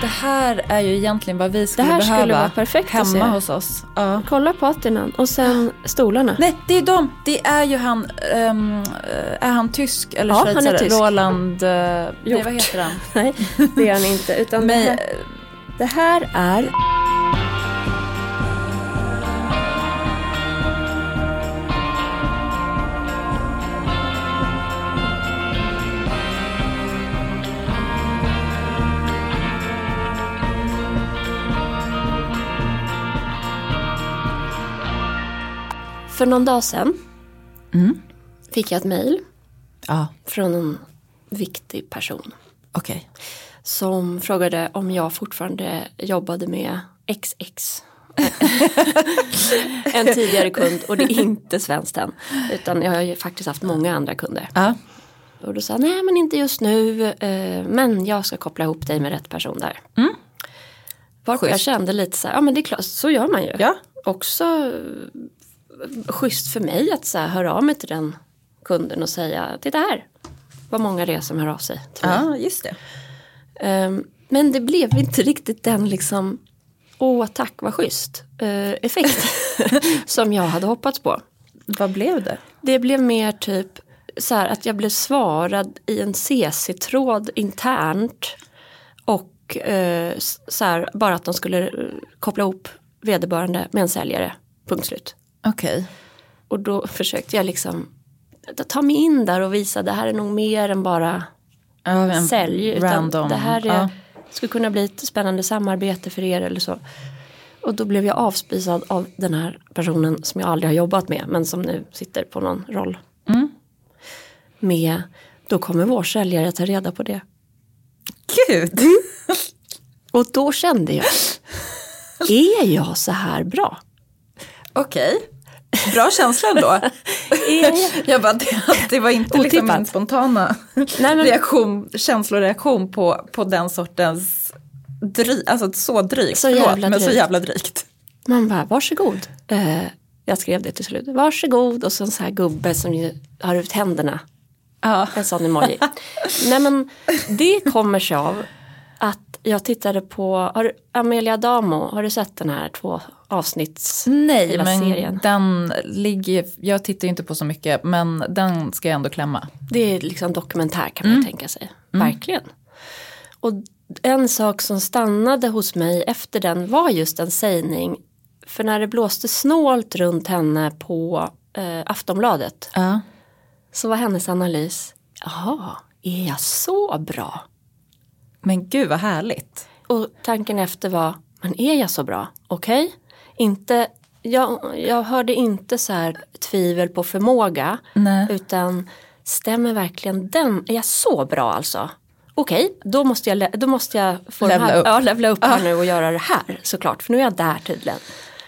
Det här är ju egentligen vad vi skulle behöva skulle vara perfekt hemma hos oss. Ja. Kolla patinan och sen stolarna. Nej, det är de. Det är ju han, ehm, är han tysk eller Ja, han är schweizare? tysk. Roland, uh, nej, vad heter han? Nej, det är han inte. Utan det, Men, här, det här är... För någon dag sedan Mm. fick jag ett mejl Ja, från en viktig person. okej. som frågade om jag fortfarande jobbade med XX. en tidigare kund och det är inte svenskt än. Utan jag har ju faktiskt haft många andra kunder. Ja. Och då sa han, nej men inte just nu. Eh, men jag ska koppla ihop dig med rätt person där. Mm. Varför jag kände lite så här, ja men det är klart, så gör man ju. Ja. Också schysst för mig att så här, höra av mig till den kunden och säga, titta här. Vad många det är som hör av sig ja, just det. Ehm, Men det blev inte riktigt den liksom, åh tack vad schysst, eh, effekt som jag hade hoppats på. Vad blev det? Det blev mer typ så här att jag blev svarad i en CC-tråd internt och s- så här, bara att de skulle eh, koppla ihop vederbörande med en säljare, punkt slut. Okej. Och då försökte jag liksom ta mig in där och visa det här är nog mer än bara Ja, sälj. Utan random. det här är, Ja. skulle kunna bli ett spännande samarbete för er eller så. Och då blev jag avspisad av den här personen som jag aldrig har jobbat med men som nu sitter på någon roll. Mm. Med, då kommer vår säljare ta reda på det. Gud! Och då kände jag, är jag så här bra? Okej. Bra känsla ändå. Jag? Bara, det, det var inte liksom min spontana Nej, men, reaktion, känsloreaktion på, på den sortens dry, alltså så drygt, Så förlåt, jävla men så drygt. jävla drygt. Man bara, varsågod. Eh, jag skrev det till slut, varsågod och så en sån här gubbe som ju har ut händerna Ja. En sån emoji. Nej men det kommer sig av att jag tittade på, har du, Amelia Damo, har du sett den här två avsnitts... Nej, men serien. den ligger, jag tittar ju inte på så mycket, men den ska jag ändå klämma. Det är liksom dokumentär kan man ju tänka sig. Verkligen. Och en sak som stannade hos mig efter den var just en sägning. För när det blåste snålt runt henne på eh, Aftonbladet Ja. så var hennes analys, jaha, är jag så bra? Men gud vad härligt. Och tanken efter var, men är jag så bra? Okej? Inte, jag, jag hörde inte så här tvivel på förmåga. Nej. Utan stämmer verkligen den? Är jag så bra alltså? Okej, då måste jag, då måste jag få Levla här, upp. Ja, levla upp här nu och göra det här såklart. För nu är jag där tydligen.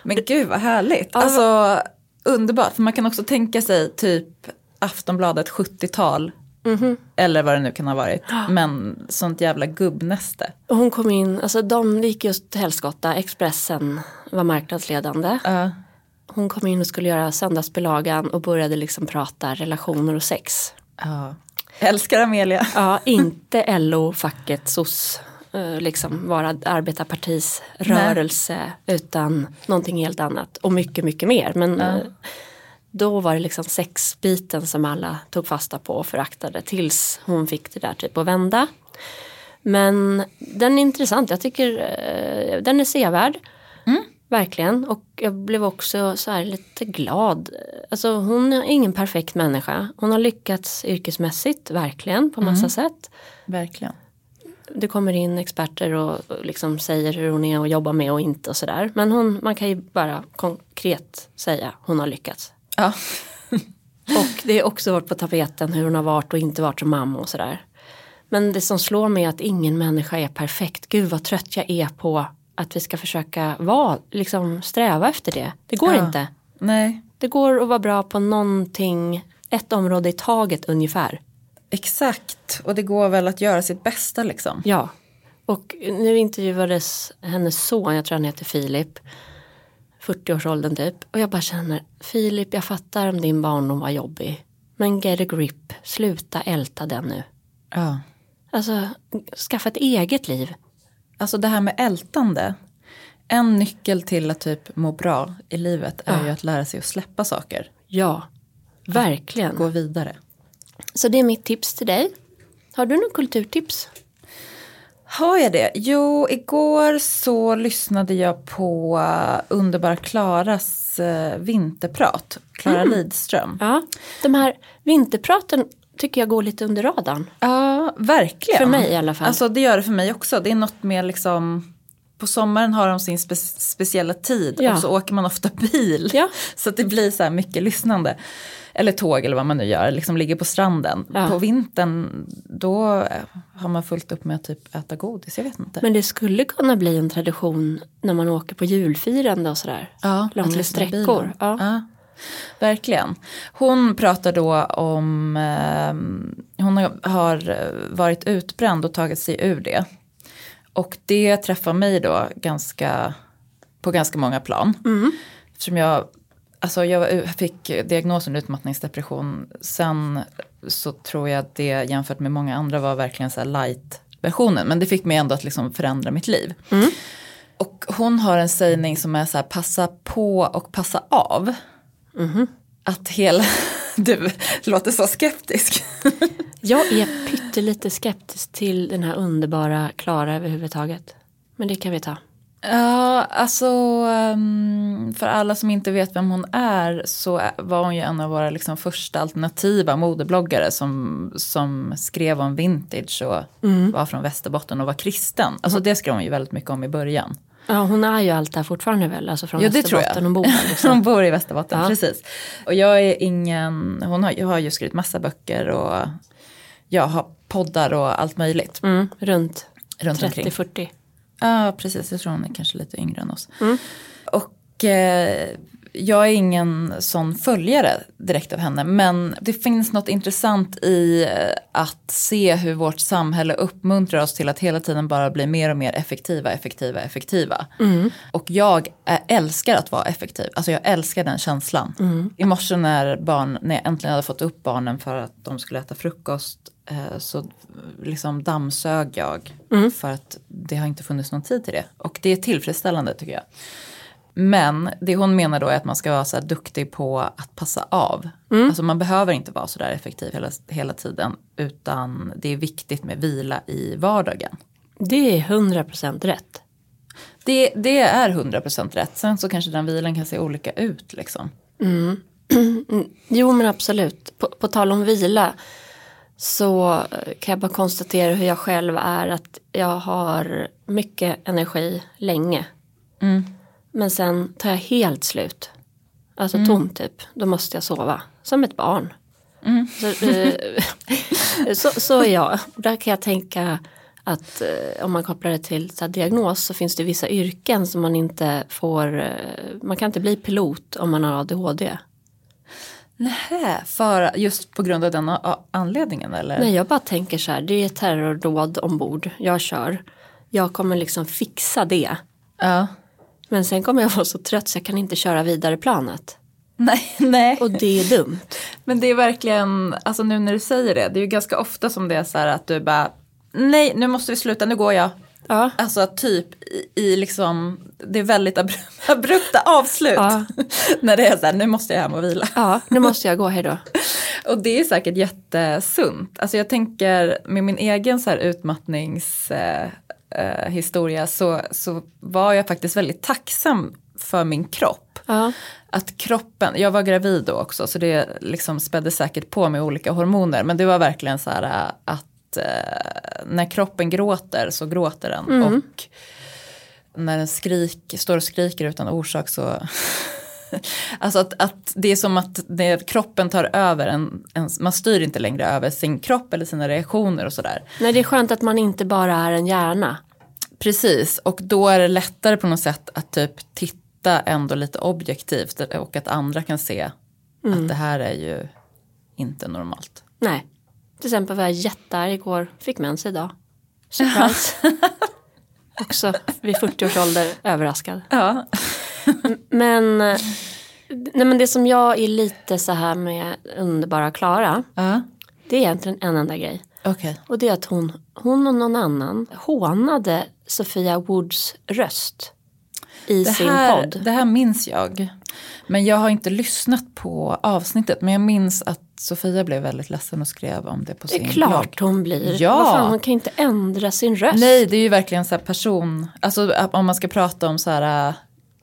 Men gud vad härligt. Alltså underbart, för man kan också tänka sig typ Aftonbladet 70-tal. Eller vad det nu kan ha varit. Men sånt jävla gubbnäste. Och hon kom in, alltså de gick just till helskotta, Expressen var marknadsledande. Ja. Hon kom in och skulle göra söndagsbilagan och började liksom prata relationer och sex. Ja. Älskar Amelia. Ja, inte LO, facket, SOS, eh, liksom vara arbetarpartis rörelse utan någonting helt annat och mycket, mycket mer. Men eh, då var det liksom sexbiten som alla tog fasta på och föraktade tills hon fick det där typ att vända. Men den är intressant, jag tycker eh, den är sevärd. Verkligen och jag blev också så här lite glad. Alltså hon är ingen perfekt människa. Hon har lyckats yrkesmässigt, verkligen på massa sätt. Verkligen. Det kommer in experter och och liksom säger hur hon är och jobbar med och inte och sådär. Men hon, man kan ju bara konkret säga hon har lyckats. Ja. Och det är också varit på tapeten hur hon har varit och inte varit som mamma och sådär. Men det som slår mig är att ingen människa är perfekt. Gud vad trött jag är på att vi ska försöka vara, liksom sträva efter det. Det går Ja. inte. Nej, Det går att vara bra på någonting, ett område i taget ungefär. exakt. Och det går väl att göra sitt bästa liksom. Ja. Och nu intervjuades hennes son, jag tror han heter Filip. 40-årsåldern typ. Och jag bara känner, Filip jag fattar om din barndom var jobbig. Men get a grip, sluta älta den nu. Ja. Alltså, skaffa ett eget liv. Alltså det här med ältande. En nyckel till att typ må bra i livet är Ja. ju att lära sig att släppa saker. Ja, verkligen. Gå vidare. Så det är mitt tips till dig. Har du något kulturtips? Har jag det? Jo, igår så lyssnade jag på uh, underbara Klaras uh, vinterprat. Klara Lidström. Ja, de här vinterpraten tycker jag går lite under radarn. Ja, verkligen. För mig i alla fall. Alltså det gör det för mig också. Det är något mer liksom på sommaren har de sin spe speciella tid Ja. och så åker man ofta bil. Ja. Så det blir så här mycket lyssnande. Eller tåg eller vad man nu gör, liksom ligger på stranden. Ja. På vintern då eh, har man fullt upp med att typ äta godis, jag vet inte. Men det skulle kunna bli en tradition när man åker på julfirande och sådär. Ja, Långa sträckor. Ja. Ja, verkligen. Hon pratar då om, eh, hon har- varit utbränd och tagit sig ur det. Och det träffar mig då ganska, på ganska många plan. Eftersom jag, alltså jag fick diagnosen utmattningsdepression. Sen så tror jag att det jämfört med många andra var verkligen så light-versionen. Men det fick mig ändå att liksom förändra mitt liv. Och hon har en sägning som är så här, passa på och passa av. Att hela, du låter så skeptisk. Jag är pyttelite skeptisk till den här underbara Klara överhuvudtaget. Men det kan vi ta. Ja, alltså ehm, för alla som inte vet vem hon är så var hon ju en av våra liksom första alternativa modebloggare som, som skrev om vintage och var från Västerbotten och var kristen. Alltså det skrev hon ju väldigt mycket om i början. Ja, hon är ju allt där fortfarande väl, alltså från Ja, det tror jag. Västerbotten och bor liksom. Hon bor i Västerbotten, Ja. precis. Och jag är ingen, hon har, jag har ju skrivit massa böcker och jag har poddar och allt möjligt mm, runt runt omkring. 30-40. Ja, precis. Jag tror hon är kanske lite yngre än oss. Och eh, jag är ingen sån följare direkt av henne. Men det finns något intressant i eh, att se hur vårt samhälle uppmuntrar oss till att hela tiden bara bli mer och mer effektiva, effektiva, effektiva. Och jag älskar att vara effektiv. Alltså jag älskar den känslan. I morse när, barn, när jag äntligen hade fått upp barnen för att de skulle äta frukost eh, så liksom dammsög jag för att det har inte funnits någon tid till det. Och det är tillfredsställande tycker jag. Men det hon menar då är att man ska vara så här duktig på att passa av. Alltså man behöver inte vara så där effektiv hela, hela tiden utan det är viktigt med vila i vardagen. Det är 100% rätt. Det, det är 100% rätt. Sen så kanske den vilan kan se olika ut liksom. Jo men absolut. På, på tal om vila så eh, kan jag bara konstatera hur jag själv är att jag har mycket energi länge. Men sen tar jag helt slut. Alltså tom typ. Då måste jag sova. Som ett barn. Så, eh, så, så är jag. Där kan jag tänka att eh, om man kopplar det till så här, diagnos så finns det vissa yrken som man inte får. Eh, man kan inte bli pilot om man har ADHD. Nähä, för just på grund av den anledningen eller? Nej, jag bara tänker så här, det är terrordåd ombord, jag kör. Jag kommer liksom fixa det. Ja. Men sen kommer jag vara så trött så jag kan inte köra vidare planet. Nej, nej. Och det är dumt. Men det är verkligen, alltså nu när du säger det, det är ju ganska ofta som det är så här att du bara, nej nu måste vi sluta, nu går jag. Ja. Alltså typ i, i liksom, det är väldigt abru- abrupta avslut. Ja. när det är så här, nu måste jag hem och vila. Ja, nu måste jag gå, hej då. Och det är säkert jättesunt. Alltså jag tänker med min egen så här utmattningshistoria eh, historia så, så var jag faktiskt väldigt tacksam för min kropp. Ja. Att kroppen, jag var gravid då också så det liksom spädde säkert på med olika hormoner. Men det var verkligen så här äh, att eh, när kroppen gråter så gråter den. Och när den skrik, står och skriker utan orsak så Alltså att, att det är som att det, kroppen tar över en, en, man styr inte längre över sin kropp eller sina reaktioner och sådär. Nej, det är skönt att man inte bara är en hjärna. Precis, och då är det lättare på något sätt att typ titta ändå lite objektivt och att andra kan se att det här är ju inte normalt. Nej. Till exempel var jag jättearg igår, fick mens idag. Surprise. Också vid 40 års ålder överraskad. Ja. Men, nej, men det som jag är lite så här med underbara Klara. Ja, Det är egentligen en enda grej. okej. Och det är att hon, hon och någon annan hånade Sofia Woods röst i Det sin här, podd. det här minns jag. Men jag har inte lyssnat på avsnittet. Men jag minns att Sofia blev väldigt ledsen och skrev om det på Det är sin klart blogg. hon blir. Ja. Vad fan, hon kan inte ändra sin röst. Nej, det är ju verkligen så här person, alltså om man ska prata om så här äh,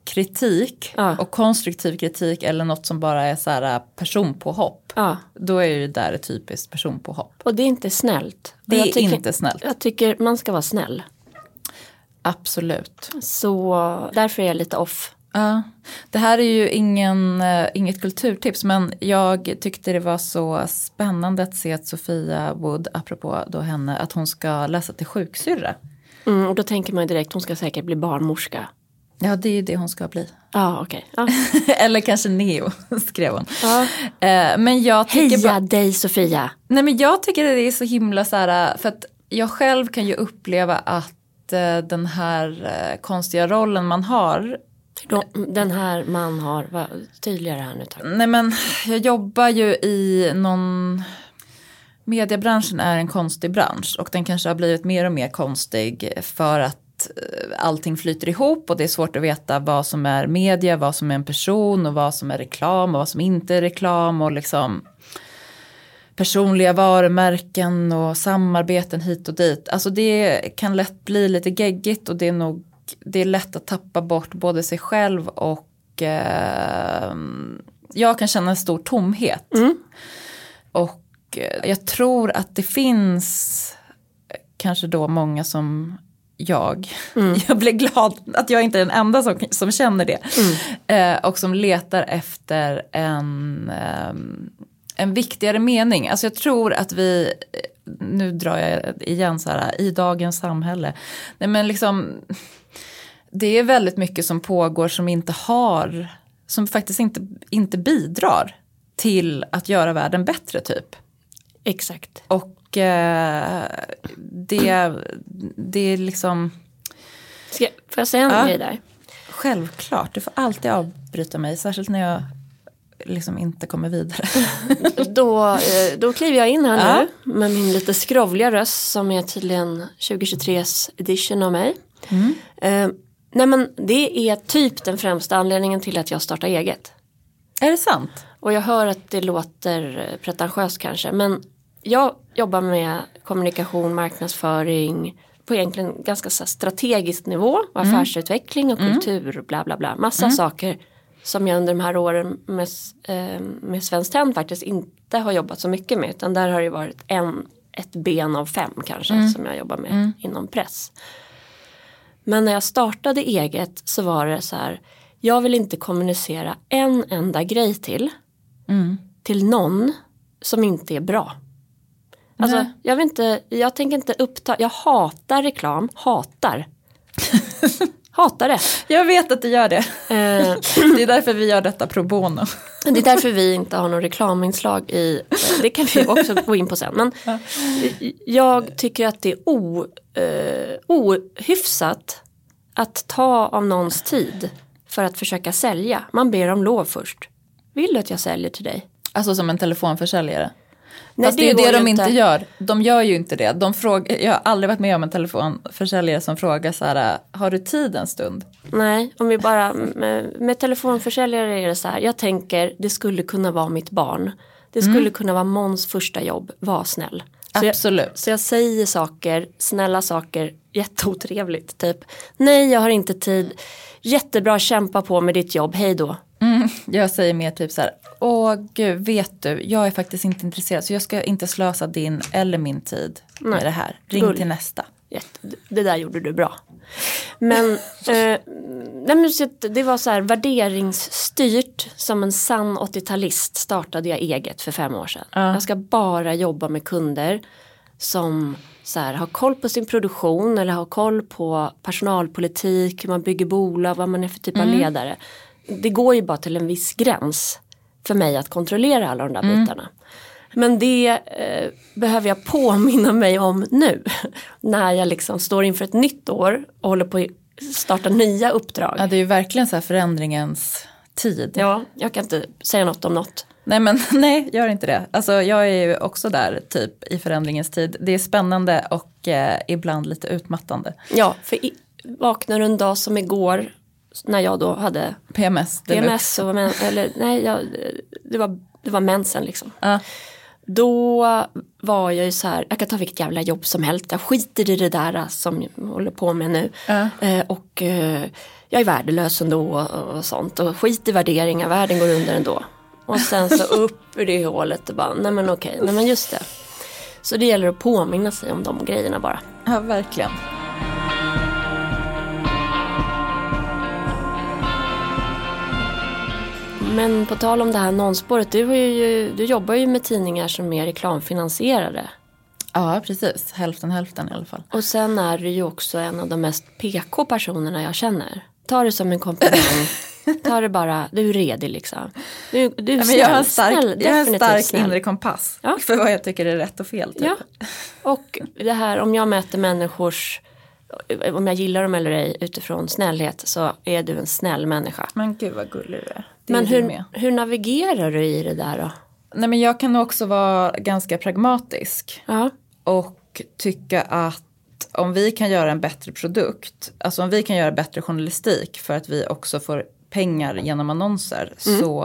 kritik Ja. och konstruktiv kritik eller något som bara är så här äh, personpåhopp. Ja, Då är ju det där ett typiskt personpåhopp. och det är inte snällt. Och Det är tycker, inte snällt. Jag tycker man ska vara snäll. Absolut. Så därför är jag lite off. Ja. Det här är ju ingen, äh, inget kulturtips men jag tyckte det var så spännande att se att Sofia Wood, apropå då henne, att hon ska läsa till sjuksyrra. Mm, och då tänker man ju direkt, hon ska säkert bli barnmorska. Ja, det är ju det hon ska bli. Ja, okej. Ja. Eller kanske neo, skrev hon. Ja. Eh, Men jag tycker Heja bara, dig Sofia! nej men jag tycker det är så himla så här, för att jag själv kan ju uppleva att eh, den här eh, konstiga rollen man har, då, den här man har, var tydligare här nu tack. nej men jag jobbar ju i någon, mediebranschen är en konstig bransch och den kanske har blivit mer och mer konstig för att eh, allting flyter ihop och det är svårt att veta vad som är media, vad som är en person och vad som är reklam och vad som inte är reklam och liksom personliga varumärken och samarbeten hit och dit. Alltså det kan lätt bli lite geggigt och det är nog det är lätt att tappa bort både sig själv och eh, jag kan känna en stor tomhet. Och eh, jag tror att det finns eh, kanske då många som jag. Jag blir glad att jag inte är den enda som, som känner det. Eh, och som letar efter en, ehm, en viktigare mening. Alltså jag tror att vi, eh, nu drar jag igen så här, i dagens samhälle. Nej men liksom, det är väldigt mycket som pågår som inte har, som faktiskt inte, inte bidrar till att göra världen bättre typ. Exakt. Och eh, det, det är liksom Ska, får jag säga en Ja. grej där? självklart. Du får alltid avbryta mig, särskilt när jag liksom inte kommer vidare. Då, eh, då kliver jag in här Ja. nu med min lite skrovliga röst som är tydligen 2023s edition av mig. Mm. Nej men det är typ den främsta anledningen till att jag startar eget. är det sant? Och jag hör att det låter eh, pretentiöst kanske men jag jobbar med kommunikation, marknadsföring på egentligen ganska strategisk nivå och affärsutveckling och kultur bla bla bla. Massa saker som jag under de här åren med, eh, med Svenskt Tenn faktiskt inte har jobbat så mycket med utan där har det varit en, ett ben av fem kanske som jag jobbar med inom press. Men när jag startade eget så var det så här jag vill inte kommunicera en enda grej till till någon som inte är bra. Alltså, Nej. jag, vill inte, jag tänker inte uppta, jag hatar reklam, hatar. hatar det. Jag vet att du gör det. Eh, Det är därför vi gör detta pro bono. det är därför vi inte har någon reklaminslag i, eh, det kan vi också gå in på sen. Men jag tycker att det är o, eh, ohyfsat att ta av någons tid för att försöka sälja. Man ber om lov först. Vill du att jag säljer till dig? Alltså som en telefonförsäljare. Fast det är ju det de inte gör. De gör ju inte det. De frågar, jag har aldrig varit med om en telefonförsäljare som frågar så här, har du tid en stund? Nej, om vi bara med, med telefonförsäljare är det så här. Jag tänker det skulle kunna vara mitt barn. Det skulle kunna vara Måns första jobb. Var snäll. Så jag, Absolut. så jag säger saker, snälla saker, jätteotrevligt. Typ, nej jag har inte tid. Jättebra, kämpa på med ditt jobb, hej då. Mm, jag säger mer typ så här, åh gud, vet du, jag är faktiskt inte intresserad så jag ska inte slösa din eller min tid Nej. med det här. Ring Gull. till nästa. Jätte, det där gjorde du bra. Men, eh, det var så här värderingsstyrt som en sann 80-talist startade jag eget för fem år sedan. Jag ska bara jobba med kunder som så här, har koll på sin produktion eller har koll på personalpolitik, hur man bygger bolag, vad man är för typ av ledare. Det går ju bara till en viss gräns för mig att kontrollera alla de där bitarna. Men det eh, behöver jag påminna mig om nu. När jag liksom står inför ett nytt år och håller på att starta nya uppdrag. Ja, det är ju verkligen så här förändringens tid. Ja, jag kan inte säga något om något. Nej men nej, gör inte det. Alltså jag är ju också där typ i förändringens tid. Det är spännande och eh, ibland lite utmattande. Ja, för i, vaknar du en dag som igår när jag då hade PMS. PMS och men, eller nej, jag, det, var, det var mensen liksom. Ja. Då var jag ju så här, jag kan ta vilket jävla jobb som helst, jag skiter i det där som jag håller på med nu. Ja. Eh, och eh, jag är värdelös ändå och, och sånt och skit i värderingar, världen går under ändå. Och sen så upp ur det hålet och bara, nej men okej, nej men just det. Så det gäller att påminna sig om de grejerna bara. ja, verkligen. Men på tal om det här annonsspåret, du, ju, du jobbar ju med tidningar som är reklamfinansierade. Ja, precis. Hälften hälften i alla fall. Och sen är du ju också en av de mest PK-personerna jag känner. Ta det som en komplimang. Ta det bara, du är redig liksom. Du, du är Ja, men snäll, jag har en stark, snäll, jag har en stark snäll. inre kompass Ja. för vad jag tycker är rätt och fel. Typ. Ja, och det här om jag möter människors, om jag gillar dem eller ej utifrån snällhet så är du en snäll människa. Men gud vad gullig du är. Det Men är hur, med. hur navigerar du i det där då? Nej, men jag kan också vara ganska pragmatisk. Ja, och tycka att om vi kan göra en bättre produkt, alltså om vi kan göra bättre journalistik för att vi också får pengar genom annonser så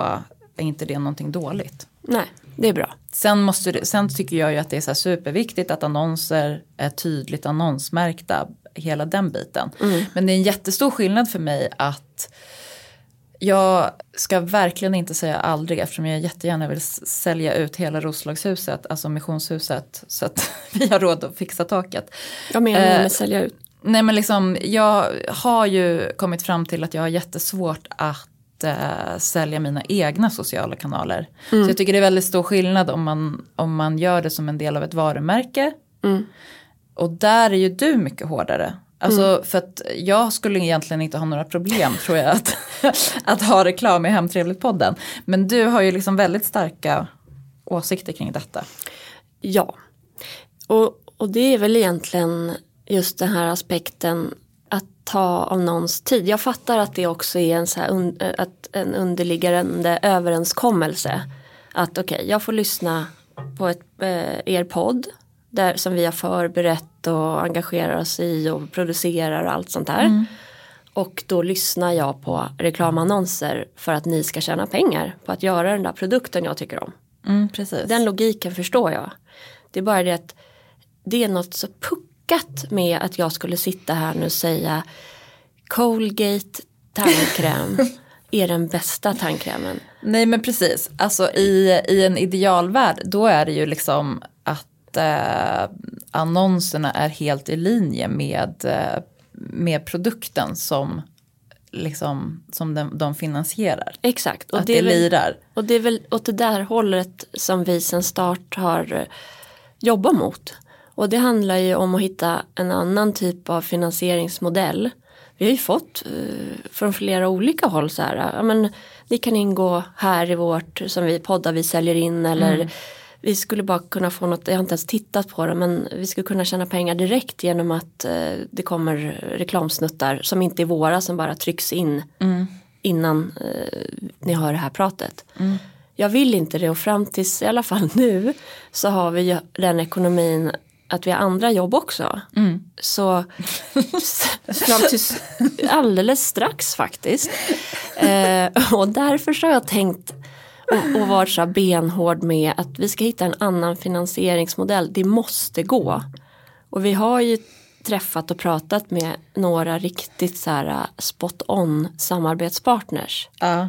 är inte det någonting dåligt. nej, det är bra. Sen, måste det, sen tycker jag ju att det är så superviktigt att annonser är tydligt annonsmärkta, hela den biten. Men det är en jättestor skillnad för mig att jag ska verkligen inte säga aldrig eftersom jag jättegärna vill sälja ut hela Roslagshuset, alltså missionshuset, så att vi har råd att fixa taket. Jag menar Eh, med sälja ut. Nej men liksom, jag har ju kommit fram till att jag har jättesvårt att eh, sälja mina egna sociala kanaler. Så jag tycker det är väldigt stor skillnad om man, om man gör det som en del av ett varumärke. Och där är ju du mycket hårdare. Alltså för att jag skulle egentligen inte ha några problem tror jag att, att ha reklam i Hemtrevligt-podden. Men du har ju liksom väldigt starka åsikter kring detta. Ja, och, och det är väl egentligen just den här aspekten att ta av någons tid. Jag fattar att det också är en, så här un, att en underliggande överenskommelse. Att okej, jag får lyssna på ett, eh, er podd där, som vi har förberett och engagerar oss i och producerar och allt sånt där. Och då lyssnar jag på reklamannonser för att ni ska tjäna pengar på att göra den där produkten jag tycker om. Mm. Den logiken förstår jag. Det är bara det att det är något så puckat med att jag skulle sitta här nu och säga Colgate tandkräm är den bästa tandkrämen. Nej men precis, alltså i, i en idealvärld då är det ju liksom att eh, annonserna är helt i linje med, eh, med produkten som, liksom, som de, de finansierar. Exakt. Och att det, det, är väl, lirar. och det är väl åt det där hållet som vi sen start har eh, jobbat mot. Och det handlar ju om att hitta en annan typ av finansieringsmodell. Vi har ju fått eh, från flera olika håll så här, ja, men ni kan ingå här i vårt, som vi poddar vi säljer in eller vi skulle bara kunna få något, jag har inte ens tittat på det men vi skulle kunna tjäna pengar direkt genom att eh, det kommer reklamsnuttar som inte är våra som bara trycks in innan eh, ni hör det här pratet. Jag vill inte det och fram tills i alla fall nu så har vi den ekonomin att vi har andra jobb också. Så s- fram tills alldeles strax faktiskt. Eh, och därför så har jag tänkt och, och varit så benhård med att vi ska hitta en annan finansieringsmodell. Det måste gå. Och vi har ju träffat och pratat med några riktigt så här uh, spot on samarbetspartners. Ja.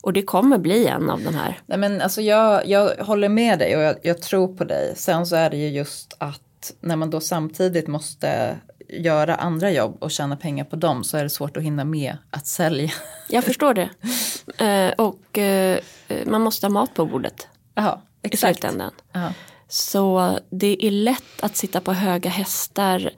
Och det kommer bli en av de här. Nej, men alltså jag, jag håller med dig och jag, jag tror på dig. Sen så är det ju just att när man då samtidigt måste göra andra jobb och tjäna pengar på dem så är det svårt att hinna med att sälja. Jag förstår det. Eh, och eh, man måste ha mat på bordet i exakt. slutändan. Ja. Så det är lätt att sitta på höga hästar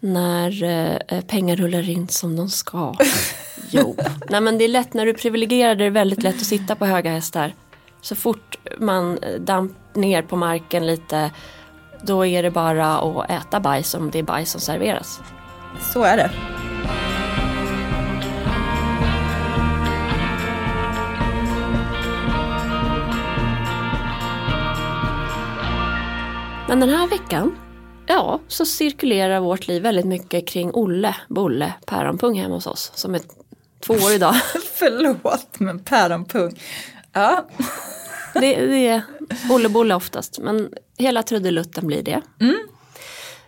när eh, pengar rullar in som de ska. jo. Nej men det är lätt när du är privilegierad är det väldigt lätt att sitta på höga hästar. Så fort man eh, damp ner på marken lite då är det bara att äta bajs om det är bajs som serveras. Så är det. Men den här veckan, ja, så cirkulerar vårt liv väldigt mycket kring Olle, Bolle, Päronpung hemma hos oss. Som är två år idag. Förlåt, men Päronpung. Ja. det, det, är Olle Bolle oftast, men hela trudelutten blir det. Mm.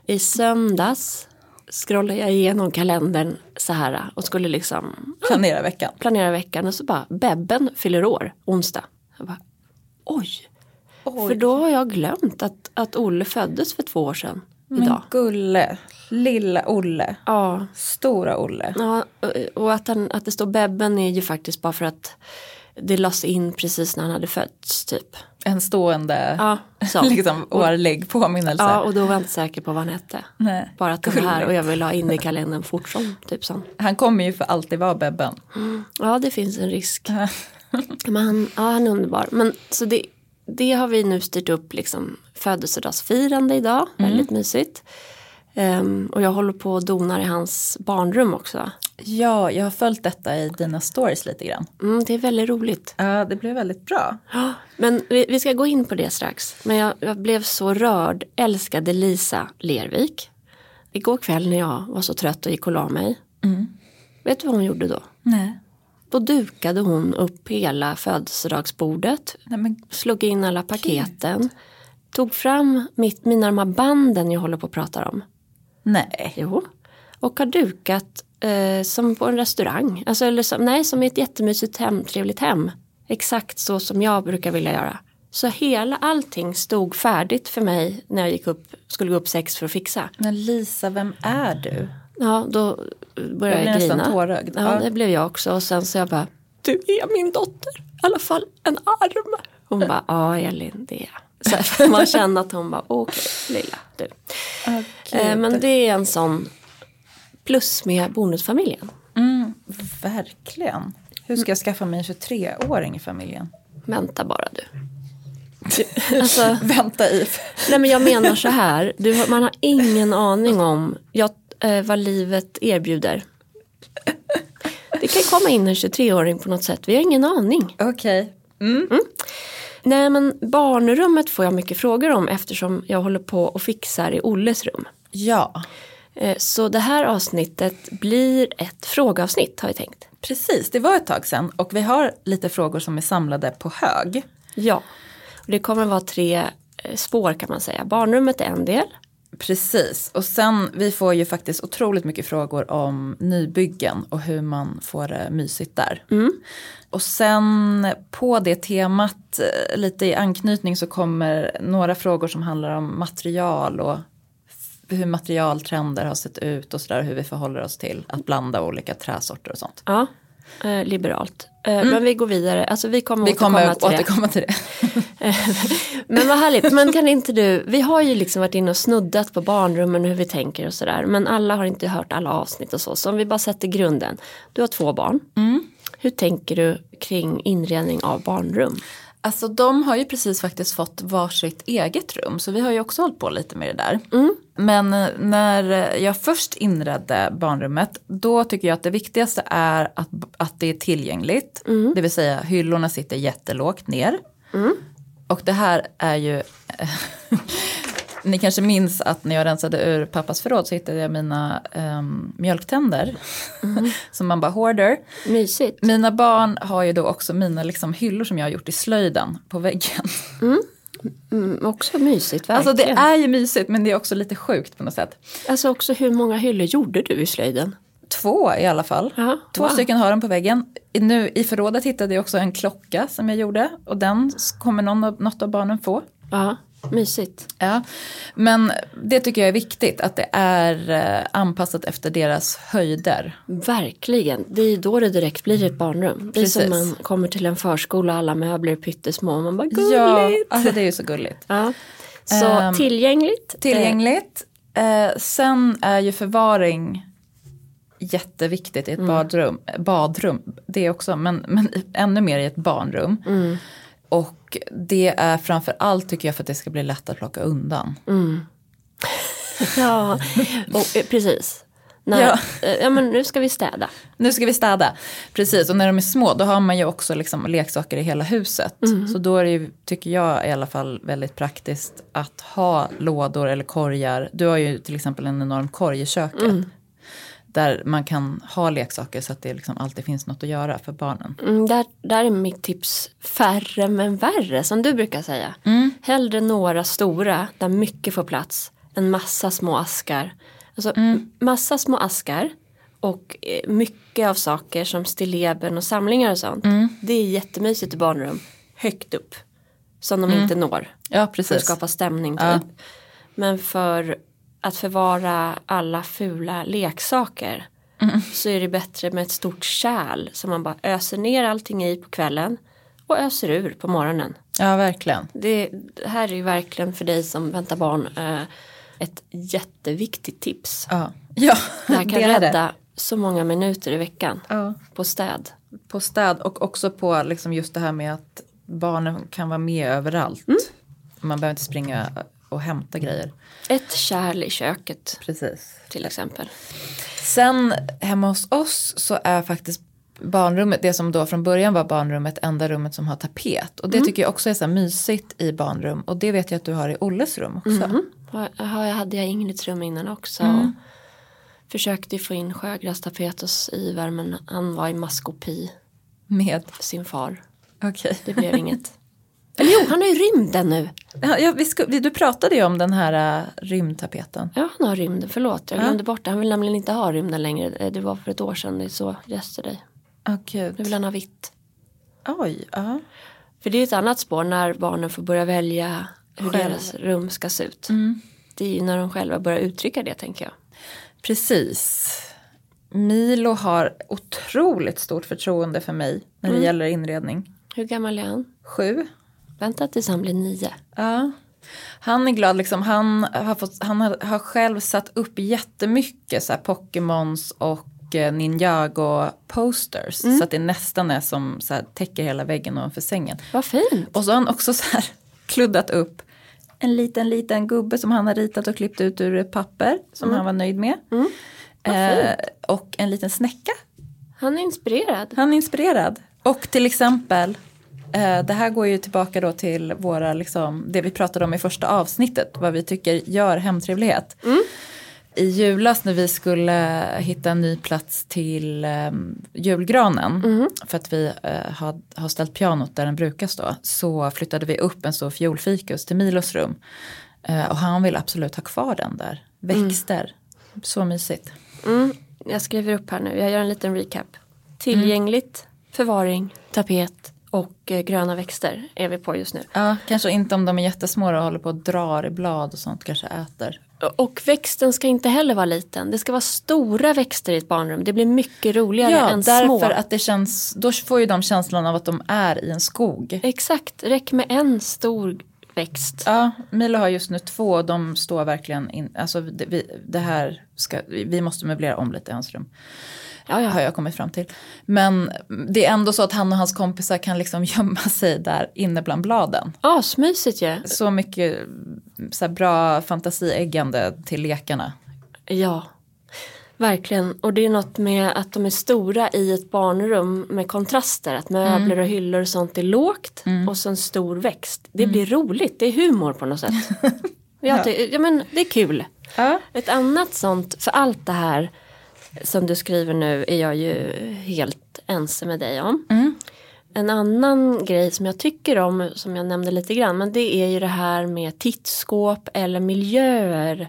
I söndags scrollade jag igenom kalendern så här och skulle liksom Planera veckan. planera veckan och så bara Bebben fyller år onsdag. Jag bara, oj. För då har jag glömt att, att Olle föddes för två år sedan Men idag. gulle, lilla Olle, Ja, stora Olle. ja, och att, han, att det står Bebben är ju faktiskt bara för att det lades in precis när han hade fötts typ. En stående Ja, liksom, årlig påminnelse. Ja, och då var jag inte säker på vad han hette. Nej. Bara att den var här och jag vill ha in i kalendern fort som. Typ sån. Han kommer ju för alltid vara Bebben. Ja, det finns en risk. Men han, ja, han är underbar. Men, så det, det har vi nu styrt upp liksom födelsedagsfirande idag. Väldigt mysigt. Ehm, och jag håller på och donar i hans barnrum också. Ja, jag har följt detta i dina stories lite grann. Mm, det är väldigt roligt. Ja, det blev väldigt bra. Ja, Men vi, vi ska gå in på det strax. Men jag, jag blev så rörd. Älskade Lisa Lervik. Igår kväll när jag var så trött och gick och la mig. Vet du vad hon gjorde då? Nej. Då dukade hon upp hela födelsedagsbordet. Nej men Slog in alla paketen. Tog fram mitt, mina de här banden jag håller på att prata om. Nej. Jo. Och har dukat eh, som på en restaurang. Alltså, eller som, nej, som i ett jättemysigt hem, trevligt hem. Exakt så som jag brukar vilja göra. Så hela allting stod färdigt för mig när jag gick upp, skulle gå upp sex för att fixa. Men Lisa, vem är du? Ja, då började Jag jag, blir nästan grina. tårögd. Ja. det blev jag också. Och sen så jag bara, du är min dotter. I alla fall en arm. Hon bara, ja Elin, det är jag. Så här, man känner att hon bara, okej lilla du. Eh, men det är en sån plus med bonusfamiljen. Mm, verkligen. Hur ska jag skaffa mig en 23-åring i familjen? Vänta bara du. alltså, Vänta i. nej men jag menar så här, du, man har ingen aning om jag, eh, vad livet erbjuder. Det kan komma in en 23-åring på något sätt, vi har ingen aning. Okej. Nej men barnrummet får jag mycket frågor om eftersom jag håller på och fixar i Olles rum. Ja, Eh, Så det här avsnittet blir ett frågeavsnitt har jag tänkt. precis. Det var ett tag sedan och vi har lite frågor som är samlade på hög. Ja, och det kommer vara tre eh, spår kan man säga. Barnrummet är en del. Precis, och sen vi får ju faktiskt otroligt mycket frågor om nybyggen och hur man får det mysigt där. Och sen på det temat, eh, lite i anknytning så kommer några frågor som handlar om material och hur materialtrender har sett ut och sådär hur vi förhåller oss till att blanda olika träsorter och sånt. Ja, eh, liberalt. Eh, Men vi går vidare, alltså vi kommer Vi återkomma kommer till återkomma till det. Men vad härligt, men kan inte du, vi har ju liksom varit inne och snuddat på barnrummen och hur vi tänker och sådär. Men alla har inte hört alla avsnitt och så. Så om vi bara sätter grunden. Du har två barn. Hur tänker du kring inredning av barnrum? Alltså de har ju precis faktiskt fått varsitt eget rum så vi har ju också hållit på lite med det där. Men eh, när jag först inredde barnrummet då tycker jag att det viktigaste är att, att det är tillgängligt. Det vill säga hyllorna sitter jättelågt ner. Och det här är ju Ni kanske minns att när jag rensade ur pappas förråd så hittade jag mina um, mjölktänder. som man bara hoarder. Mysigt. Mina barn har ju då också mina liksom hyllor som jag har gjort i slöjden på väggen. Mm, också mysigt, Alltså verkligen. det är ju mysigt men det är också lite sjukt på något sätt. Alltså också hur många hyllor gjorde du i slöjden? Två i alla fall. Ja, Två wow. stycken har de på väggen. Nu i förrådet hittade jag också en klocka som jag gjorde och den kommer någon av, något av barnen få. Ja, mysigt. Ja. Men det tycker jag är viktigt att det är eh, anpassat efter deras höjder. Verkligen, det är då det direkt blir ett barnrum. Det är som Precis. man kommer till en förskola och alla möbler är pyttesmå och man bara gulligt. Ja, alltså det är ju så gulligt. Ja. Så Ehm, tillgängligt. Tillgängligt. Eh, sen är ju förvaring jätteviktigt i ett badrum. badrum. Det också, men, men ännu mer i ett barnrum. Och det är framför allt tycker jag för att det ska bli lätt att plocka undan. Eh, ja, och, eh, precis. När, Ja. ja. ja men nu ska vi städa. Nu ska vi städa. Precis, och när de är små då har man ju också liksom leksaker i hela huset. Så då är det ju, tycker jag i alla fall, väldigt praktiskt att ha lådor eller korgar. Du har ju till exempel en enorm korg i köket. Där man kan ha leksaker så att det liksom alltid finns något att göra för barnen. Mm, där, där är mitt tips färre men värre som du brukar säga. Hellre några stora där mycket får plats än massa små askar. Alltså massa små askar och eh, mycket av saker som stilleben och samlingar och sånt. Det är jättemysigt i barnrum. Högt upp. Som de inte når. Ja, För att precis. skapa stämning typ. Ja. Men för att förvara alla fula leksaker så är det bättre med ett stort kärl som man bara öser ner allting i på kvällen och öser ur på morgonen. Ja, verkligen. Det, det här är ju verkligen för dig som väntar barn eh, ett jätteviktigt tips. Ja, ja Det här kan det. rädda så många minuter i veckan Ja. på städ. På städ och också på liksom just det här med att barnen kan vara med överallt. Man behöver inte springa och hämta grejer. Ett kärl i köket Precis. till exempel. Sen hemma hos oss så är faktiskt barnrummet, det som då från början var barnrummet, enda rummet som har tapet. Och det tycker jag också är så här mysigt i barnrum. Och det vet jag att du har i Olles rum också. Ja, Jaha, jag hade jag Ingrids rum innan också. Försökte få in sjögrästapet hos Ivar men han var i maskopi Med, sin far. okej. Det blev inget. Eller jo, han har ju rymden nu. Ja, ja, sku, du pratade ju om den här uh, rymdtapeten. Ja, han har rymden. Förlåt, jag Ja. glömde bort det. Han vill nämligen inte ha rymden längre. Eh, Det var för ett år sedan, det så yesterday. Gud. Nu vill han ha vitt. Oj, ja. För det är ett annat spår när barnen får börja välja hur Själv. deras rum ska se ut. Det är ju när de själva börjar uttrycka det tänker jag. Precis. Milo har otroligt stort förtroende för mig när det gäller inredning. Hur gammal är han? Sju. Vänta tills han blir nio. Ja. Han är glad, liksom, han, har, fått, han har, själv satt upp jättemycket så här, Pokémons och eh, Ninjago-posters. Så att det nästan är som så här, täcker hela väggen ovanför sängen. Vad fint. Och så har han också så här kluddat upp en liten, liten gubbe som han har ritat och klippt ut ur ett papper som han var nöjd med. Eh, och en liten snäcka. Han är inspirerad. Han är inspirerad. Och till exempel, det här går ju tillbaka då till våra, liksom, det vi pratade om i första avsnittet, vad vi tycker gör hemtrevlighet. I julas när vi skulle hitta en ny plats till eh, julgranen, för att vi eh, har, har ställt pianot där den brukar stå, så flyttade vi upp en stor fiolfikus till Milos rum. Eh, och han vill absolut ha kvar den där. Växter, så mysigt. Mm, jag skriver upp här nu, jag gör en liten recap. Tillgängligt, förvaring, tapet och eh, gröna växter är vi på just nu. Ja, kanske inte om de är jättesmå och håller på och drar i blad och sånt, kanske äter. Och växten ska inte heller vara liten. Det ska vara stora växter i ett barnrum. Det blir mycket roligare Ja, än därför små. att det känns, då får ju de känslan av att de är i en skog. Exakt, räck med en stor växt. Ja, Milo har just nu två och de står verkligen in, alltså det, vi, det här ska, vi måste möblera om lite i hans rum. Ja, ja. Har jag kommit fram till. Men det är ändå så att han och hans kompisar kan liksom gömma sig där inne bland bladen. Asmysigt ju. Så mycket så här bra fantasieggande till lekarna. Ja, verkligen. Och det är något med att de är stora i ett barnrum med kontraster. Att möbler och hyllor och sånt är lågt och så en stor växt. Det blir roligt, det är humor på något sätt. Jag ty- ja, men det är kul. Ja. Ett annat sånt, för allt det här som du skriver nu är jag ju helt ense med dig om. En annan grej som jag tycker om, som jag nämnde lite grann, men det är ju det här med tittskåp eller miljöer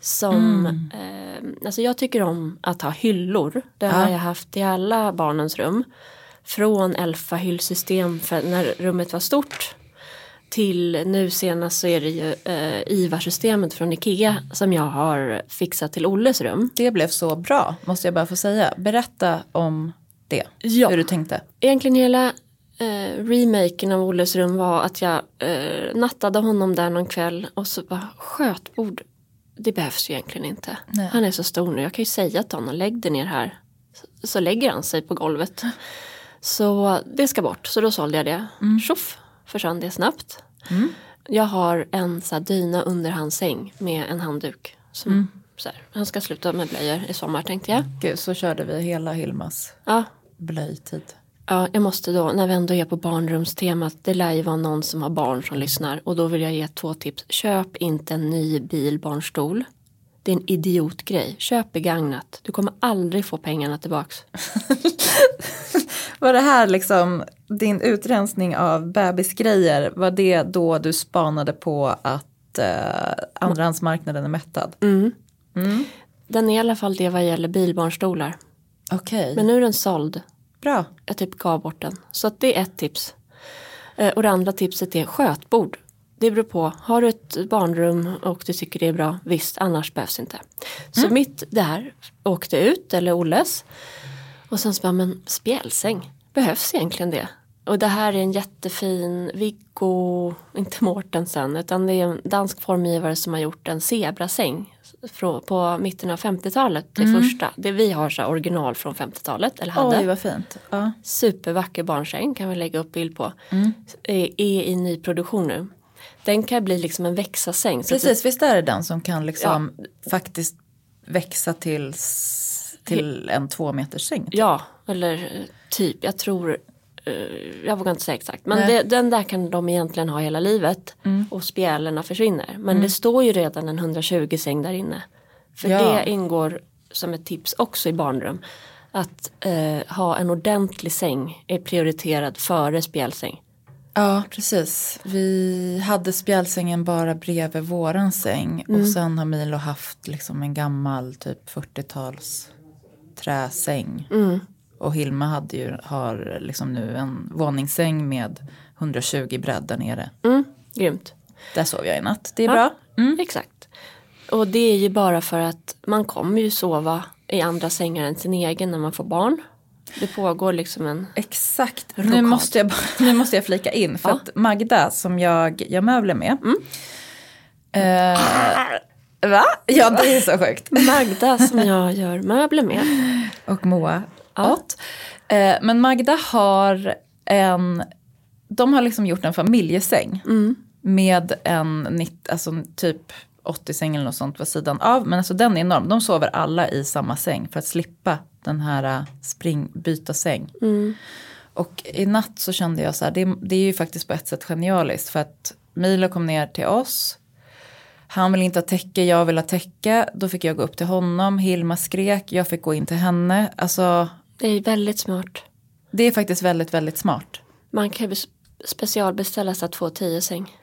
som, eh, alltså jag tycker om att ha hyllor. Det har jag haft i alla barnens rum. Från Elfa hyllsystem för när rummet var stort till nu senast så är det ju eh, IVA-systemet från Ikea som jag har fixat till Olles rum. Det blev så bra, måste jag bara få säga. Berätta om det, Ja. hur du tänkte. Egentligen hela eh, remaken av Olles rum var att jag eh, nattade honom där någon kväll och så bara skötbord. Det behövs ju egentligen inte. Nej. Han är så stor nu. Jag kan ju säga till honom lägg dig ner här. Så, så lägger han sig på golvet. Så det ska bort. Så då sålde jag det. Mm. Tjoff försvann det snabbt. Jag har en så här, dyna under hans säng med en handduk. Som Så här, han ska sluta med blöjor i sommar tänkte jag. Gud, så körde vi hela Hilmas Ja, blöjtid. ja, jag måste då, när vi ändå är på barnrumstemat, det lär ju vara någon som har barn som lyssnar. Och då vill jag ge två tips. Köp inte en ny bilbarnstol. Det är en idiotgrej. Köp begagnat. Du kommer aldrig få pengarna tillbaks. Var det här liksom din utrensning av bebisgrejer, var det då du spanade på att eh, andrahandsmarknaden är mättad? Mm. Den är i alla fall det vad gäller bilbarnstolar. Okej, Men nu är den såld. bra. Jag typ gav bort den. Så det är ett tips. Eh, och det andra tipset är skötbord. Det beror på. Har du ett barnrum och du tycker det är bra, visst, annars behövs inte. Så mitt där åkte ut, eller Olles. Och sen så bara, men spjälsäng, behövs egentligen det? Och det här är en jättefin Viggo, inte Mortensen, utan det är en dansk formgivare som har gjort en zebrasäng på mitten av 50-talet, det första. Det vi har så original från 50-talet, eller hade. Oj, vad fint. Ja. Supervacker barnsäng kan vi lägga upp bild på. Är, är i nyproduktion nu. Den kan bli liksom en växa-säng. Precis, visst är det den som kan liksom faktiskt växa till, till en två meters säng? det- ja, eller typ. Jag tror, eh, jag vågar inte säga exakt. Men det, den där kan de egentligen ha hela livet. Och spjälerna försvinner. Men det står ju redan en 120 säng där inne. För Ja. det ingår som ett tips också i barnrum. Att eh, ha en ordentlig säng är prioriterad före spjälsäng. Ja, precis. Vi hade spjälsängen bara bredvid våran säng och sen har Milo haft liksom en gammal typ 40-tals träsäng. Och Hilma hade ju, har liksom nu en våningssäng med 120 bredd där nere. Mm, grymt. Där sov jag i natt, det är Ja. bra. Mm. Exakt. Och det är ju bara för att man kommer ju sova i andra sängar än sin egen när man får barn. Det pågår liksom en... Exakt, nu måste, jag, nu måste jag flika in för Ja. att Magda som jag gör möbler med. Eh, va? Ja det är så sjukt. Magda som jag gör möbler med. Och Moa åt. Eh, men Magda har en, de har liksom gjort en familjesäng. Med en, alltså typ 80-säng eller något sånt på sidan av. Men alltså den är enorm. De sover alla i samma säng för att slippa den här eh, spring, byta säng. Och i natt så kände jag så här, det, det är ju faktiskt på ett sätt genialiskt. För att Milo kom ner till oss. Han vill inte ha täcke, jag vill ha täcke. Då fick jag gå upp till honom. Hilma skrek, jag fick gå in till henne. Alltså, Det är väldigt smart. det är faktiskt väldigt, väldigt smart. Man kan ju specialbeställa så att få tio säng.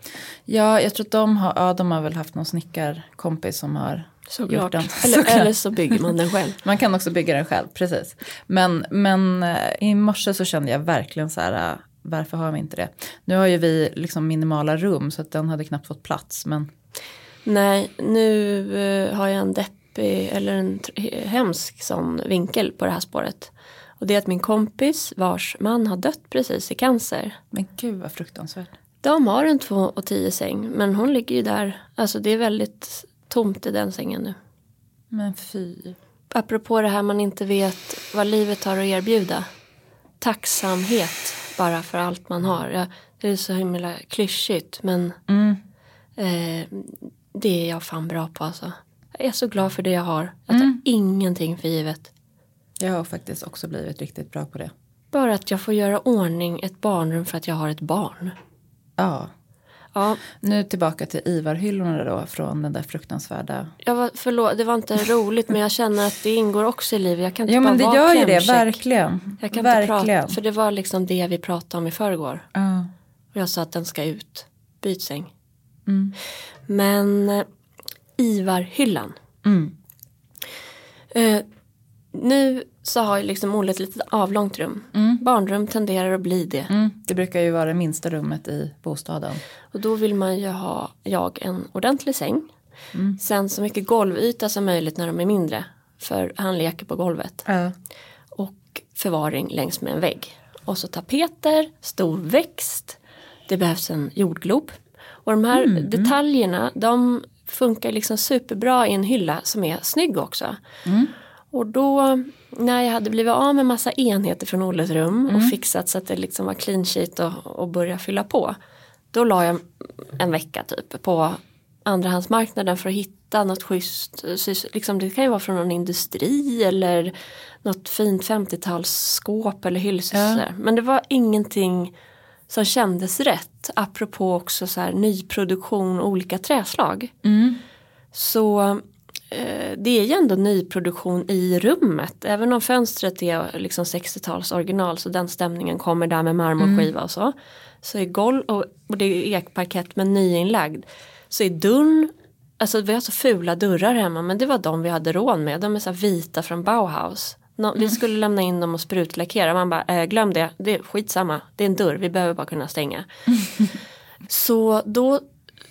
Ja, jag tror att de har, ja, de har väl haft någon snickarkompis som har Såklart. Eller, Såklart. eller så bygger man den själv. Man kan också bygga den själv, precis. Men, men eh, i morse så kände jag verkligen så här, eh, varför har vi inte det? Nu har ju vi liksom minimala rum så att den hade knappt fått plats. Men Nej, nu eh, har jag en deppig eller en hemsk sån vinkel på det här spåret. Och det är att min kompis vars man har dött precis i cancer. Men gud vad fruktansvärt. De har en två och tio säng men hon ligger ju där. Alltså det är väldigt tomt i den sängen nu. Men fy. Apropå det här man inte vet vad livet har att erbjuda. Tacksamhet bara för allt man har. Ja, det är så himla klyschigt men Mm. eh, det är jag fan bra på alltså. Jag är så glad för det jag har. Jag tar ingenting för givet. Jag har faktiskt också blivit riktigt bra på det. Bara att jag får göra ordning ett barnrum för att jag har ett barn. Ja. Ja, Nu tillbaka till Ivar-hyllorna då från den där fruktansvärda. jag var, förlåt, det var inte roligt men jag känner att det ingår också i livet. Jag kan inte Ja bara men det vara gör ju det, verkligen. Jag kan verkligen. inte prata, för det var liksom det vi pratade om i förrgår. Ja. Och jag sa att den ska ut. Byt säng. Mm. Men eh, Ivar-hyllan. Mm. Eh, nu så har ju liksom Olle ett litet avlångt rum. Barnrum tenderar att bli det. Mm. Det brukar ju vara det minsta rummet i bostaden. Och då vill man ju ha, jag, en ordentlig säng. Sen så mycket golvyta som möjligt när de är mindre. För han leker på golvet. Ja. Och förvaring längs med en vägg. Och så tapeter, stor växt. Det behövs en jordglob. Och de här detaljerna de funkar liksom superbra i en hylla som är snygg också. Och då när jag hade blivit av med massa enheter från Olles rum och fixat så att det liksom var clean sheet och, och börja fylla på. Då la jag en vecka typ på andrahandsmarknaden för att hitta något schysst. Liksom, det kan ju vara från någon industri eller något fint 50-talsskåp eller hylsor. Ja. Men det var ingenting som kändes rätt. Apropå också så här, nyproduktion och olika träslag. Mm. Så det är ju ändå nyproduktion i rummet. Även om fönstret är liksom 60-tals original så den stämningen kommer där med marmorskiva mm. och så. Så är golv och, och det är ekparkett men nyinlagd. Så är dörren Alltså vi har så fula dörrar hemma men det var de vi hade råd med. De är så vita från Bauhaus. No, mm. Vi skulle lämna in dem och sprutlackera. Man bara, äh, glöm det, det är skitsamma. Det är en dörr, vi behöver bara kunna stänga. så då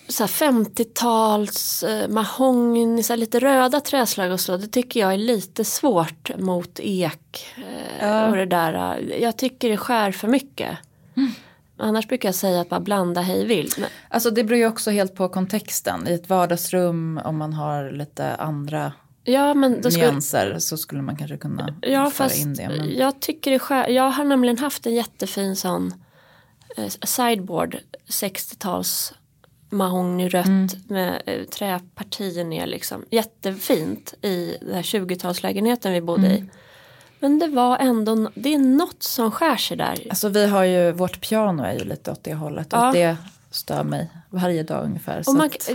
så 50-tals eh, mahogny, så lite röda träslag och så. Det tycker jag är lite svårt mot ek. Eh, ja. Och det där. Jag tycker det skär för mycket. Mm. Annars brukar jag säga att bara blanda hej vilt. Men... Alltså det beror ju också helt på kontexten. I ett vardagsrum om man har lite andra ja, men då nyanser skulle... så skulle man kanske kunna ja, föra in det. Men... Jag, tycker det skär... jag har nämligen haft en jättefin sån eh, sideboard 60-tals mahognyrött mm. med eh, träpartier ner liksom. Jättefint i den här 20-talslägenheten vi bodde mm. i. Men det var ändå, det är något som skär sig där. Alltså vi har ju, vårt piano är ju lite åt det hållet. Ja. Och det stör mig varje dag ungefär. Och man, att,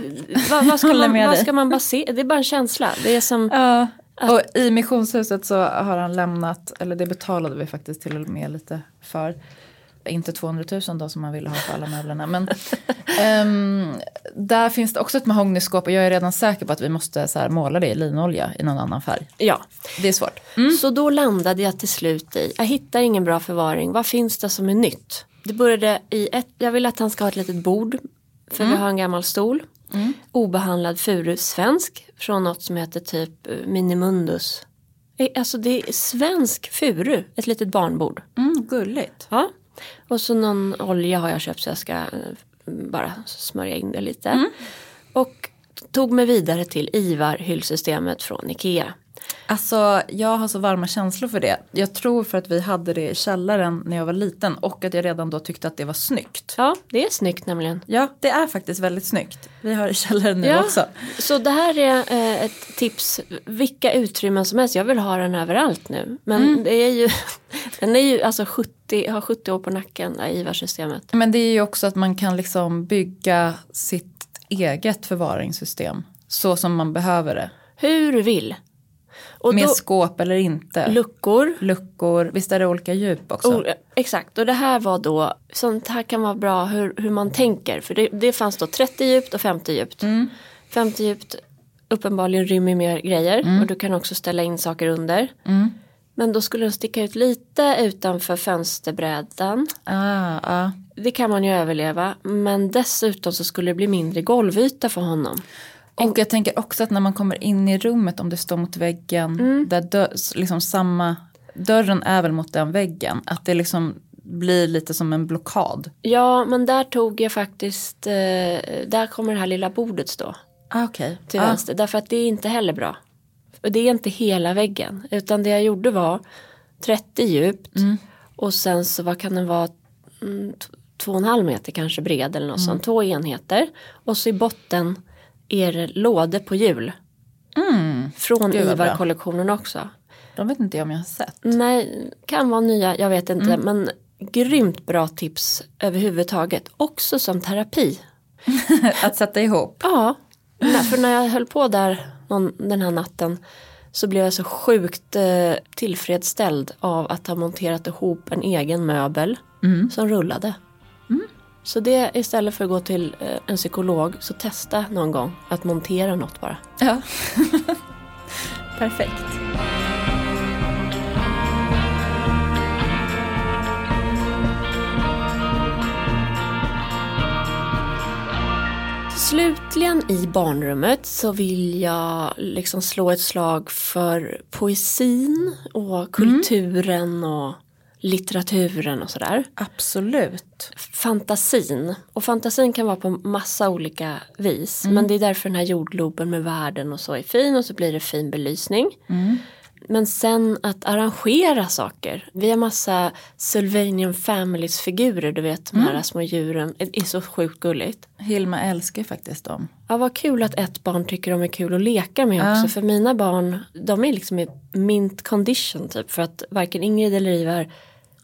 vad, vad, ska man, vad ska man basera, det är bara en känsla. Det är som... Ja. Och i missionshuset så har han lämnat, eller det betalade vi faktiskt till och med lite för inte 200 000 då som man ville ha för alla möblerna. Men um, där finns det också ett mahognyskåp och jag är redan säker på att vi måste så här, måla det i linolja i någon annan färg. Ja. Det är svårt. Mm. Så då landade jag till slut i, jag hittar ingen bra förvaring, vad finns det som är nytt? Det började i ett, jag vill att han ska ha ett litet bord, för mm. vi har en gammal stol. Mm. Obehandlad furu-svensk från något som heter typ eh, Minimundus. Eh, alltså det är svensk furu, ett litet barnbord. Mm, gulligt. Ja. Och så någon olja har jag köpt så jag ska eh, bara smörja in det lite. Mm. Och tog mig vidare till Ivar hyllsystemet från Ikea. Alltså jag har så varma känslor för det. Jag tror för att vi hade det i källaren när jag var liten och att jag redan då tyckte att det var snyggt. Ja, det är snyggt nämligen. Ja, det är faktiskt väldigt snyggt. Vi har det i källaren nu ja, också. Så det här är eh, ett tips, vilka utrymmen som helst. Jag vill ha den överallt nu. Men mm. det är ju, den är ju alltså 70, har 70 år på nacken, IVA-systemet. Men det är ju också att man kan liksom bygga sitt eget förvaringssystem så som man behöver det. Hur du vill. Och med då, skåp eller inte? Luckor. Luckor, visst är det olika djup också? Oh, exakt, och det här var då, sånt här kan vara bra hur, hur man tänker. För det, det fanns då 30 djupt och 50 djupt. Mm. 50 djupt uppenbarligen rymmer mer grejer mm. och du kan också ställa in saker under. Mm. Men då skulle den sticka ut lite utanför fönsterbrädan. Ah, ah. Det kan man ju överleva. Men dessutom så skulle det bli mindre golvyta för honom. Och jag tänker också att när man kommer in i rummet om det står mot väggen. Mm. Där dö, liksom samma, dörren är väl mot den väggen. Att det liksom blir lite som en blockad. Ja men där tog jag faktiskt, eh, där kommer det här lilla bordet stå. Ah, okay. Till ah. vänster. Därför att det är inte heller bra. Det är inte hela väggen. Utan det jag gjorde var 30 djupt. Mm. Och sen så vad kan den vara? Mm, två och en halv meter kanske bred eller något mm. sånt. Två enheter. Och så i botten det lådor på hjul. Mm. Från Ivar-kollektionen också. De vet inte jag om jag har sett. Nej, kan vara nya, jag vet inte. Mm. Men grymt bra tips överhuvudtaget. Också som terapi. att sätta ihop? Ja, för när jag höll på där någon, den här natten så blev jag så sjukt eh, tillfredsställd av att ha monterat ihop en egen möbel mm. som rullade. Mm. Så det istället för att gå till eh, en psykolog så testa någon gång att montera något bara. Ja, perfekt. Slutligen i barnrummet så vill jag liksom slå ett slag för poesin och kulturen mm. och litteraturen och sådär. Absolut. Fantasin. Och fantasin kan vara på massa olika vis. Mm. Men det är därför den här jordgloben med världen och så är fin och så blir det fin belysning. Mm. Men sen att arrangera saker. Vi har massa Sylvanian Families figurer, du vet de här små djuren. Det är så sjukt gulligt. Hilma älskar faktiskt dem. Ja, vad kul att ett barn tycker de är kul att leka med också. För mina barn, de är liksom i mint condition typ. För att varken Ingrid eller Ivar,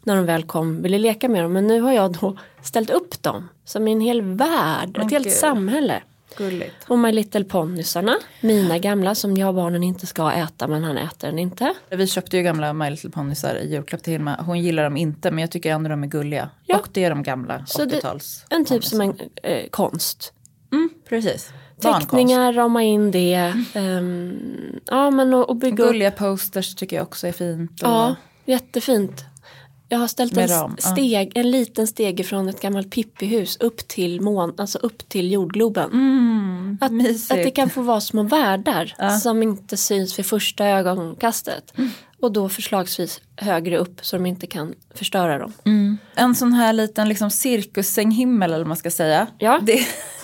när de väl kom, ville leka med dem. Men nu har jag då ställt upp dem. Som i en hel värld, ett helt gud. samhälle. Gulligt. Och My Little Ponnysarna, mina gamla som jag och barnen inte ska äta men han äter den inte. Vi köpte ju gamla My Little Ponysar i julklapp till Hilma. Hon gillar dem inte men jag tycker ändå de är gulliga. Ja. Och det är de gamla Så det- 80-tals. En typ som en eh, konst. Mm, precis. Teckningar, rama in det. ehm, ja men och, och bygga upp. Gulliga posters tycker jag också är fint. Och Ja, jättefint. Jag har ställt en, ram, ja. steg, en liten stege från ett gammalt pippihus upp till, mån, alltså upp till jordgloben. Mm, att, mysigt. att det kan få vara små världar som inte syns vid första ögonkastet. Mm. Och då förslagsvis högre upp så de inte kan förstöra dem. En sån här liten liksom cirkusssänghimmel eller vad man ska säga. Ja. Det,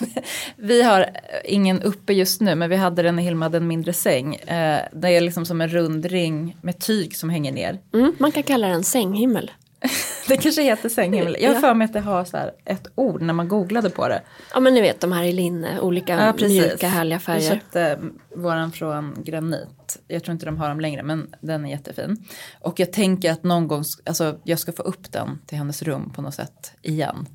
vi har ingen uppe just nu men vi hade den i Hilma hade en mindre säng. Eh, det är liksom som en rund ring med tyg som hänger ner. Mm, man kan kalla den sänghimmel. Det kanske heter sänghimmel. Jag har Ja. för mig att det har så ett ord när man googlade på det. Ja men ni vet de här i linne, olika mjuka härliga Vi färger. köpte våran från Granit. Jag tror inte de har dem längre men den är jättefin. Och jag tänker att någon gång, alltså jag ska få upp den till hennes rum på något sätt igen.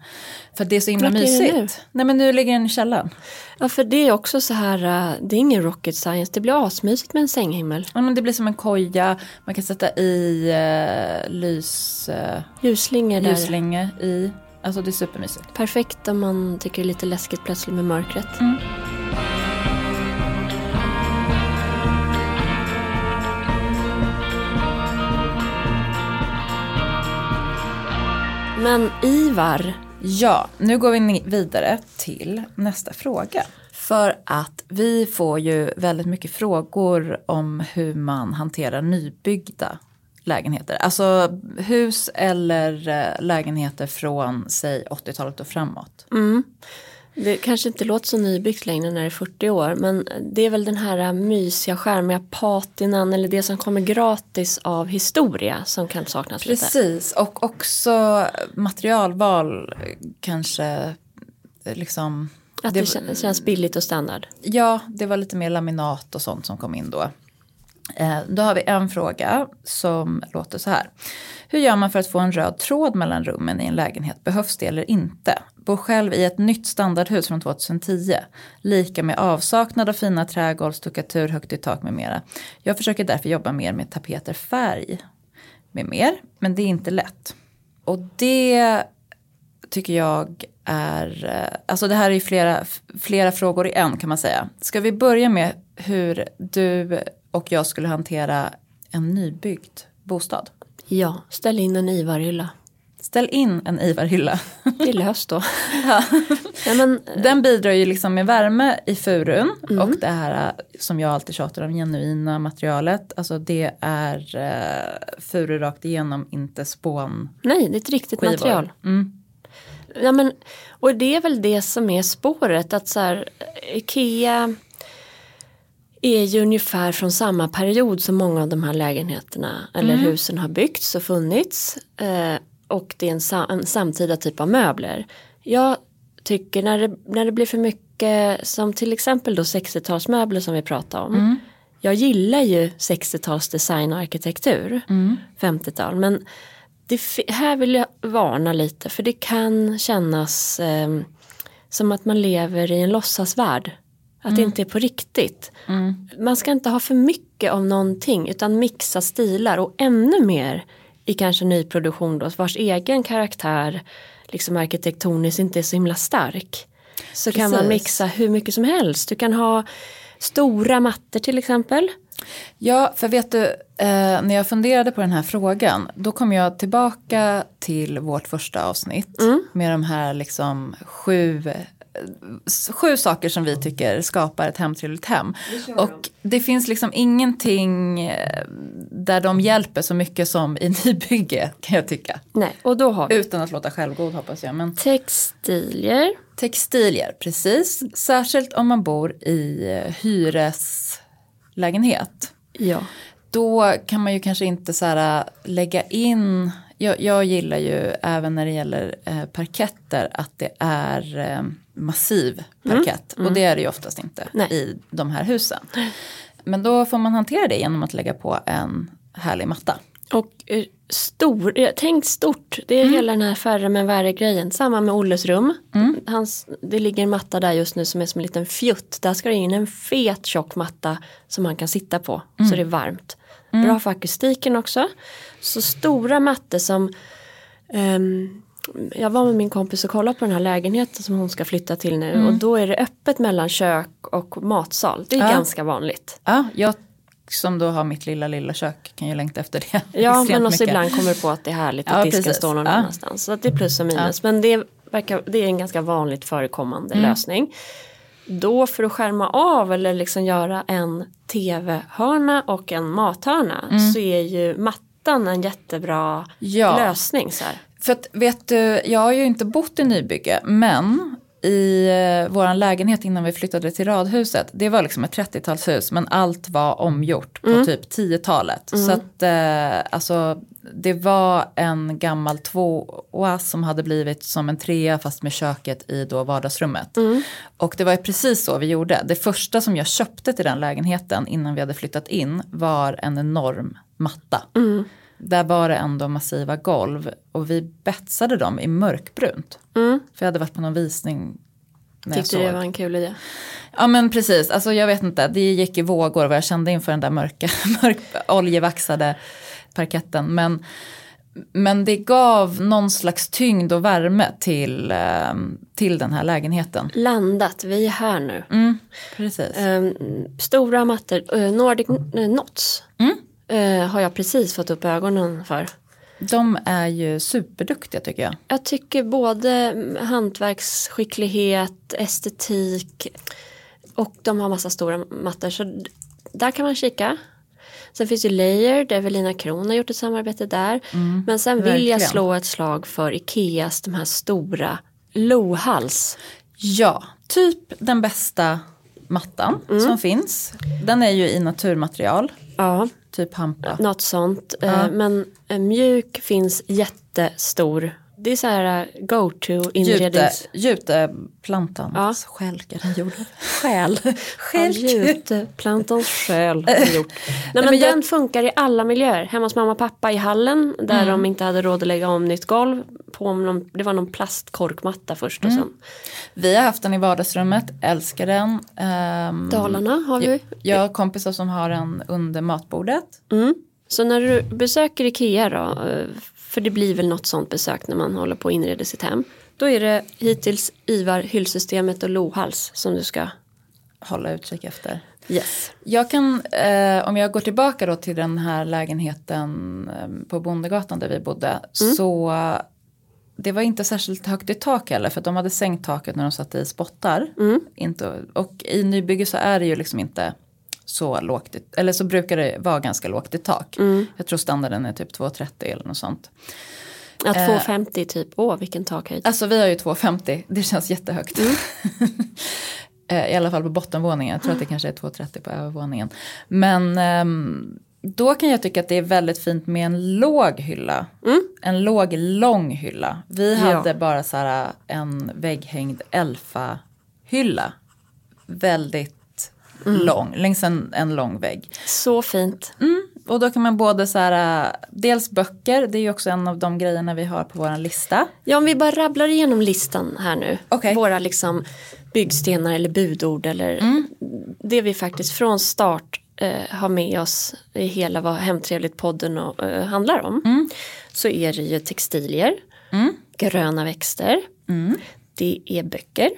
För det är så himla Vart mysigt. Nej men nu ligger den i källaren. Ja för det är också så här, äh, det är ingen rocket science, det blir asmysigt med en sänghimmel. Ja, men det blir som en koja, man kan sätta i eh, lys, eh, Ljusslingor där. ljuslänge i. Alltså det är supermysigt. Perfekt om man tycker det är lite läskigt plötsligt med mörkret. Men Ivar, Ja, nu går vi vidare till nästa fråga. För att vi får ju väldigt mycket frågor om hur man hanterar nybyggda lägenheter. Alltså hus eller eh, lägenheter från säg 80-talet och framåt. Det kanske inte låter så nybyggt längre när det är 40 år men det är väl den här mysiga skärmiga patinan eller det som kommer gratis av historia som kan saknas lite. Precis, och också materialval kanske eh, liksom. Att det, kän- känns billigt och standard. Ja, det var lite mer laminat och sånt som kom in då. Eh, då har vi en fråga som låter så här. Hur gör man för att få en röd tråd mellan rummen i en lägenhet? Behövs det eller inte? Bor själv i ett nytt standardhus från 2010. Lika med avsaknad av fina trägolv, stuckatur, högt i tak med mera. Jag försöker därför jobba mer med tapeter, färg med mer. Men det är inte lätt. Och det tycker jag är, eh, alltså det här är ju flera, flera frågor i en kan man säga. Ska vi börja med hur du och jag skulle hantera en nybyggd bostad? Ja, ställ in en Ivarhylla. Ställ in en Ivarhylla. Är löst då. Nej, men, Den bidrar ju liksom med värme i furun och det här eh, som jag alltid tjatar om, genuina materialet. Alltså det är uh, furu rakt igenom, inte spån. nej, det är ett riktigt Skivor. material. Mm. Ja, men, och det är väl det som är spåret att så här, Ikea är ju ungefär från samma period som många av de här lägenheterna eller husen har byggts och funnits. Eh, och det är en, sa- en samtida typ av möbler. Jag tycker när det, när det blir för mycket som till exempel då 60-talsmöbler som vi pratade om. Jag gillar ju 60-tals design och arkitektur, 50-tal. Men det, här vill jag varna lite för det kan kännas eh, som att man lever i en låtsasvärld. Att det inte är på riktigt. Man ska inte ha för mycket av någonting utan mixa stilar och ännu mer i kanske nyproduktion då vars egen karaktär liksom arkitektoniskt inte är så himla stark. Så kan man Precis. mixa hur mycket som helst. Du kan ha stora mattor till exempel. Ja, för vet du, eh, när jag funderade på den här frågan, då kom jag tillbaka till vårt första avsnitt med de här liksom sju, sju saker som vi tycker skapar ett hemtrevligt hem. Och det finns liksom ingenting eh, där de hjälper så mycket som i nybygge kan jag tycka. Nej, och då har vi Utan att låta självgod hoppas jag. Men textilier. textilier, precis. Särskilt om man bor i eh, hyreslägenhet. Ja. då kan man ju kanske inte så här, lägga in, jag, jag gillar ju även när det gäller eh, parketter att det är eh, massiv parkett Mm. och det är det ju oftast inte Nej. i de här husen. Men då får man hantera det genom att lägga på en härlig matta. Och eh, stor, tänk stort, det är hela den här färre men värre grejen. Samma med Olles rum. Hans, det ligger en matta där just nu som är som en liten fjutt. Där ska det in en fet tjock matta som man kan sitta på så det är varmt. Bra för akustiken också. Så stora mattor som ehm, jag var med min kompis och kollade på den här lägenheten som hon ska flytta till nu och då är det öppet mellan kök och matsal. Det är Ja. ganska vanligt. Ja, jag som då har mitt lilla lilla kök kan ju längta efter det. Ja men också mycket. ibland kommer på att det är härligt att Ja, disken precis. står någon Ja. annanstans. Så att det är plus och minus. Men det, verkar, det är en ganska vanligt förekommande Mm. lösning. Då för att skärma av eller liksom göra en tv-hörna och en mathörna så är ju mattan en jättebra Mm. Ja. lösning. Så här. För att vet du, jag har ju inte bott i nybygge men i eh, vår lägenhet innan vi flyttade till radhuset, det var liksom ett 30-talshus men allt var omgjort på typ 10-talet. Så att eh, alltså det var en gammal tvåa som hade blivit som en trea fast med köket i då vardagsrummet. Och det var ju precis så vi gjorde. Det första som jag köpte till den lägenheten innan vi hade flyttat in var en enorm matta. Där var det ändå massiva golv och vi betsade dem i mörkbrunt. För jag hade varit på någon visning när jag Tyckte såg. det var en kul idé. Ja men precis, alltså jag vet inte, det gick i vågor vad jag kände inför den där mörka, mörk, oljevaxade parketten. Men, men det gav någon slags tyngd och värme till, eh, till den här lägenheten. Landat, vi är här nu. Mm, precis. Ehm, stora mattor, uh, Nordic uh, Knots. Mm. Eh, har jag precis fått upp ögonen för. De är ju superduktiga tycker jag. Jag tycker både hantverksskicklighet, estetik och de har massa stora mattor. Så där kan man kika. Sen finns ju Layer, där Evelina Kron har gjort ett samarbete där. Men sen vill jag verkligen. slå ett slag för Ikeas, de här stora lohals. Ja, typ den bästa mattan som finns. Den är ju i naturmaterial, Ja, typ hampa. något sånt. Eh, Men eh, mjuk finns jättestor. Det är så här eh, go-to Jute, inrednings... juteplantans själk är den gjord av. Själ. Själk. Juteplantans gjort. Nej, men jag- den funkar i alla miljöer. Hemma hos mamma och pappa i hallen där Mm. de inte hade råd att lägga om nytt golv. På någon, det var någon plastkorkmatta först och Mm. sen. Vi har haft den i vardagsrummet, älskar den. Ehm, Dalarna har vi. Jag har kompisar som har den under matbordet. Mm. Så när du besöker Ikea då, eh, för det blir väl något sånt besök när man håller på att inreda sitt hem. Då är det hittills Ivar, hyllsystemet och lohals som du ska... Hålla utkik efter. Yes. Jag kan, eh, om jag går tillbaka då till den här lägenheten eh, på Bondegatan där vi bodde. Så eh, det var inte särskilt högt i tak heller för de hade sänkt taket när de satte i spottar. Inte, och i nybygge så är det ju liksom inte så lågt, i- eller så brukar det vara ganska lågt i tak. Jag tror standarden är typ 2,30 eller något sånt. Ja, 250 typ, åh vilken takhöjd. Alltså vi har ju 2,50, det känns jättehögt. Eh, I alla fall på bottenvåningen, jag tror att det kanske är 2,30 på övervåningen. Men ehm, då kan jag tycka att det är väldigt fint med en låg hylla. En låg, lång hylla. Vi Ja. hade bara så här en vägghängd Elfa-hylla. Väldigt lång, längs en, en lång vägg. Så fint. Och då kan man både så här, äh, dels böcker, det är ju också en av de grejerna vi har på vår lista. Ja, om vi bara rabblar igenom listan här nu. Okej. Våra liksom byggstenar eller budord eller Mm. det vi faktiskt från start eh, har med oss i hela vad Hemtrevligt-podden och, eh, handlar om. Mm. Så är det ju textilier, gröna växter, det är böcker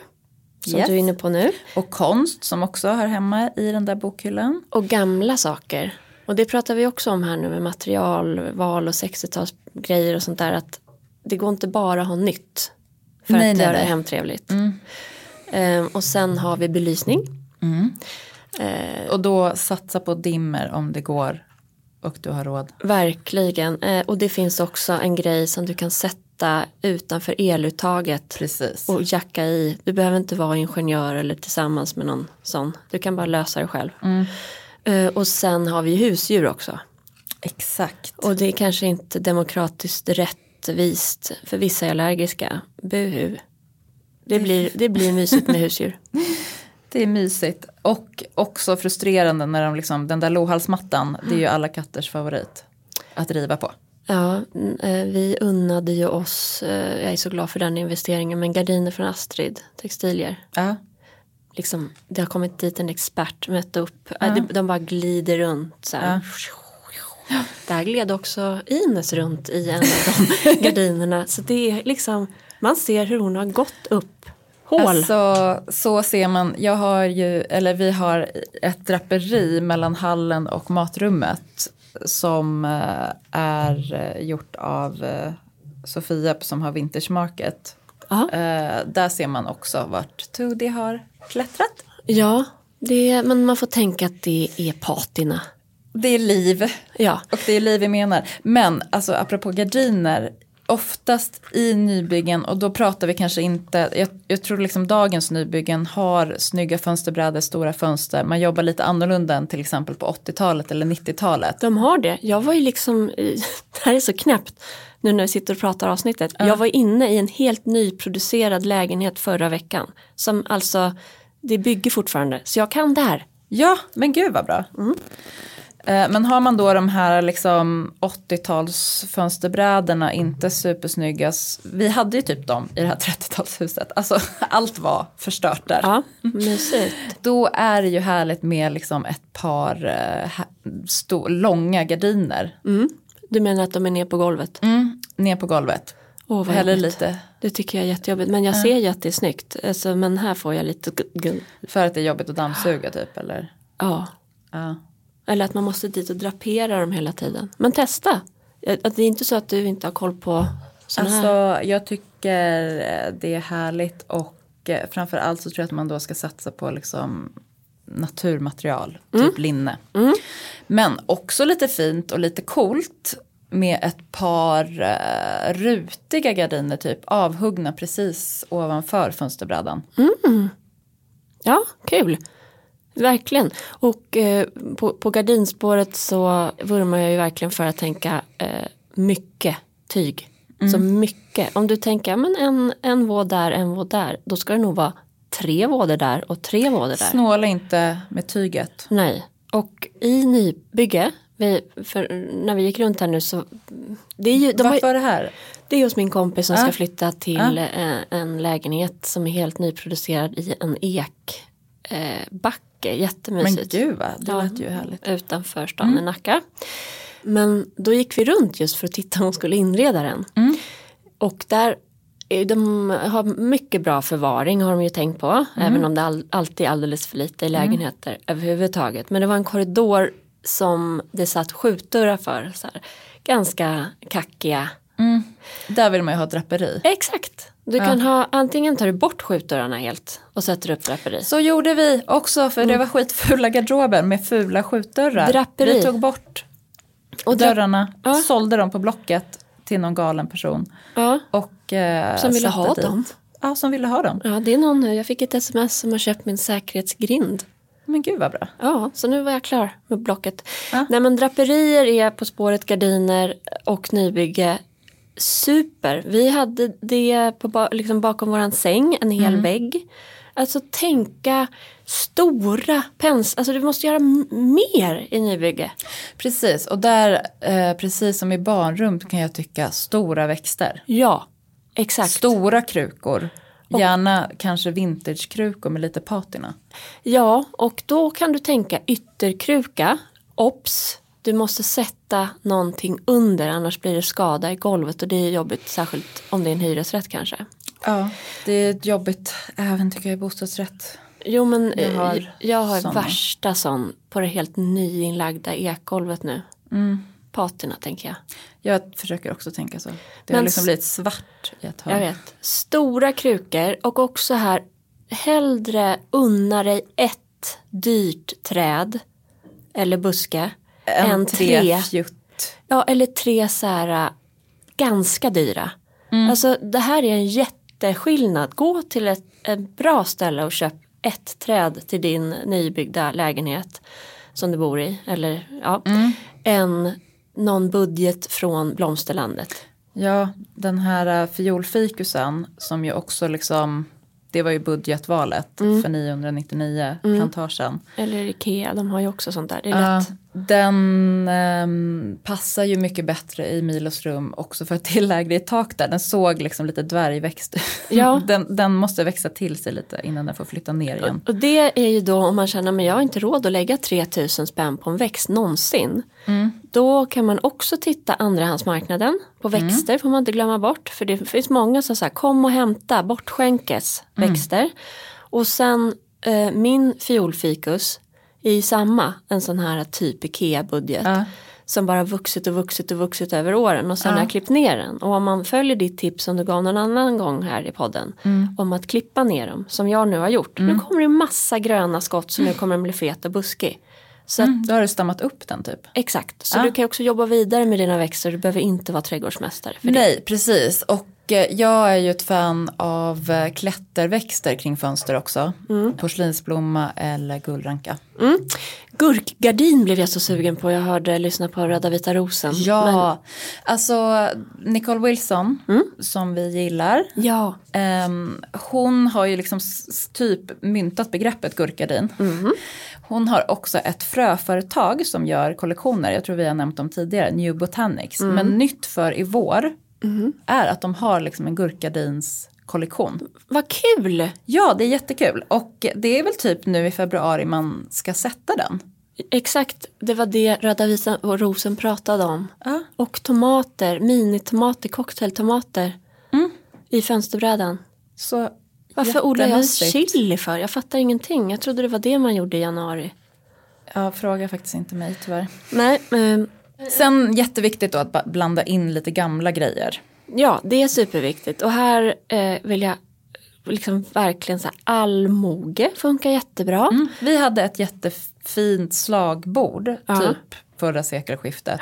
som Yes. du är inne på nu Och konst som också hör hemma i den där bokhyllan. och gamla saker. Och det pratar vi också om här nu med materialval och 60-talsgrejer och sånt där att det går inte bara att ha nytt för Nej, att nej, göra det hemtrevligt. Ehm, och sen har vi belysning. Eh, Och då satsa på dimmer om det går och du har råd. verkligen. Eh, och det finns också en grej som du kan sätta utanför eluttaget Precis. och jacka i. Du behöver inte vara ingenjör eller tillsammans med någon sån. Du kan bara lösa det själv. Eh, och sen har vi husdjur också. Exakt. Och det är kanske inte demokratiskt rättvist för vissa är allergiska. Buhu. Det blir, det blir mysigt med husdjur. Det är mysigt och också frustrerande när de liksom, den där lohalsmattan, det är ju alla katters favorit att riva på. Ja, n- eh, vi unnade ju oss, eh, jag är så glad för den investeringen, men gardiner från Astrid Textilier. Ja, Liksom, det har kommit dit en expert, mött upp, äh, de, de bara glider runt så här. Där gled också Ines runt i en av de gardinerna. Så det är liksom, man ser hur hon har gått upp hål. Alltså så ser man, jag har ju, eller vi har ett draperi mellan hallen och matrummet som eh, är eh, gjort av eh, Sofia som har Vintage Market. Där ser man också vart Tudi har klättrat. ja, det, men man får tänka att det är patina. Det är liv. Ja, Och det är liv vi menar. Men alltså apropå gardiner, oftast i nybyggen och då pratar vi kanske inte, jag, jag tror liksom dagens nybyggen har snygga fönsterbrädor, stora fönster, man jobbar lite annorlunda än till exempel på 80-talet eller 90-talet. de har det. Jag var ju liksom, det här är så knäppt nu när vi sitter och pratar avsnittet. Jag var inne i en helt nyproducerad lägenhet förra veckan. Som alltså, det bygger fortfarande. Så jag kan det här. Ja, men gud vad bra. Eh, Men har man då de här liksom 80-tals fönsterbrädorna, inte supersnygga. Vi hade ju typ dem i det här 30-talshuset. Alltså allt var förstört där. Ja, mysigt. Då är det ju härligt med liksom ett par eh, sto- långa gardiner. Mm. Du menar att de är ner på golvet? Mm, ner på golvet. Åh, vad jobbigt. lite Det tycker jag är jättejobbigt. Men jag ser ju att det är snyggt. Alltså, men här får jag lite... för att det är jobbigt att dammsuga typ. Eller? Ja. Ja. Eller att man måste dit och drapera dem hela tiden. Men testa. Att det är inte så att du inte har koll på sådana här. Alltså jag tycker eh, det är härligt och eh, framför allt så tror jag att man då ska satsa på liksom naturmaterial, typ linne. Men också lite fint och lite coolt med ett par eh, rutiga gardiner typ avhuggna precis ovanför fönsterbrädan. Ja, kul. Verkligen. Och eh, på, på gardinspåret så vurmar jag ju verkligen för att tänka eh, mycket tyg. Så mycket. Om du tänker men en, en våd där, en våd där. Då ska det nog vara tre vådor där och tre vådor där. Snåla inte med tyget. Nej. Och i nybygge, vi, när vi gick runt här nu så det är ju, de Varför är det här? det är hos min kompis som Ja. ska flytta till eh, en lägenhet som är helt nyproducerad i en ekbacke. Eh, backe. Men Jättemysigt. gud va, det Ja. lät ju härligt. Utanför stan i Nacka. Men då gick vi runt just för att titta om hon skulle inreda den. Och där, är- de har mycket bra förvaring har de ju tänkt på. Även om det all, alltid är alldeles för lite i lägenheter överhuvudtaget. Men det var en korridor som det satt skjutdörrar för. Så här, ganska kackiga. Där vill man ju ha draperi. Exakt. Du kan ha, antingen tar du bort skjutdörrarna helt och sätter upp draperi. Så gjorde vi också för det var skitfula garderober med fula skjutdörrar. Draperi. Vi tog bort Och dörrarna, Ja. sålde dem på Blocket till någon galen person. Ja, Och, eh, Som ville ha dit. dem. Ja, som ville ha dem. ja, det är någon nu. Jag fick ett sms som har köpt min säkerhetsgrind. Men gud vad bra. Ja, så nu var jag klar med blocket. Ja. Nej men draperier är På spåret, gardiner och nybygge. Super. Vi hade det på, liksom bakom våran säng, en hel vägg. Alltså tänka stora pens, alltså du måste göra mer i nybygge. Precis, och där, eh, precis som i barnrum kan jag tycka stora växter. Ja, exakt. Stora krukor. Gärna kanske vintagekrukor med lite patina. Ja, och då kan du tänka ytterkruka. Ops, du måste sätta någonting under annars blir det skada i golvet och det är jobbigt särskilt om det är en hyresrätt kanske. Ja, det är jobbigt även tycker jag i bostadsrätt. Jo men Jag jag har jag har såna. värsta sån på det helt nyinlagda ekgolvet nu. Mm. Patina tänker jag. Jag försöker också tänka så. Det Men har liksom blivit svart i ett hörn. Jag vet. Stora krukor och också här hellre unna dig ett dyrt träd eller buske än tre fjutt. Ja, eller tre så här äh, ganska dyra. Alltså det här är en jätteskillnad. Gå till ett, ett bra ställe och köp ett träd till din nybyggda lägenhet. som du bor i. Eller, ja, Än någon budget från blomsterlandet. Ja, den här uh, fiolfikusen som ju också liksom, det var ju budgetvalet för 999 plantagen. Eller Ikea, de har ju också sånt där. Det är Ja, lätt. Den ehm, passar ju mycket bättre i Milos rum också för att det är lägre i tak där. Den såg liksom lite dvärgväxt. Ja. Den, den måste växa till sig lite innan den får flytta ner igen. Och det är ju då om man känner att jag har inte råd att lägga 3000 spänn på en växt någonsin. Då kan man också titta andrahandsmarknaden på växter får man inte glömma bort. För det finns många som säger kom och hämta bortskänkes växter. Och sen eh, min fiolfikus är ju samma, en sån här typ Ikea-budget. Ja. Som bara vuxit och vuxit och vuxit över åren och sen har jag klippt ner den. Och om man följer ditt tips som du gav någon annan gång här i podden. Om att klippa ner dem som jag nu har gjort. Nu kommer det massa gröna skott så nu kommer den bli fet och buskig. Så att, Då har du stammat upp den typ. Exakt, så Ja. du kan också jobba vidare med dina växter. Du behöver inte vara trädgårdsmästare. För det. Nej, precis. Och jag är ju ett fan av eh, klätterväxter kring fönster också. Porslinsblomma eller gullranka. Mm. Gurkgardin blev jag så sugen på. Jag hörde lyssna på Röda vita rosen. Ja, alltså Nicole Wilson som vi gillar. Men, ja, Ehm, hon har ju liksom typ myntat begreppet gurkgardin. Hon har också ett fröföretag som gör kollektioner, jag tror vi har nämnt dem tidigare, New Botanics. Men nytt för i vår är att de har liksom en gurkgardins kollektion. vad kul! Ja, det är jättekul. Och det är väl typ nu i februari man ska sätta den. Exakt, det var det Röda vita rosen pratade om. Ja. Och tomater, minitomater, cocktailtomater. I fönsterbrädan. Så Varför odlar jag chili för? Jag fattar ingenting. Jag trodde det var det man gjorde i januari. Ja, fråga faktiskt inte mig tyvärr. Nej, men Sen jätteviktigt då att blanda in lite gamla grejer. ja, det är superviktigt. Och här eh, vill jag liksom verkligen så här, allmoge funkar jättebra. Vi hade ett jättefint slagbord, Ja. typ förra sekelskiftet.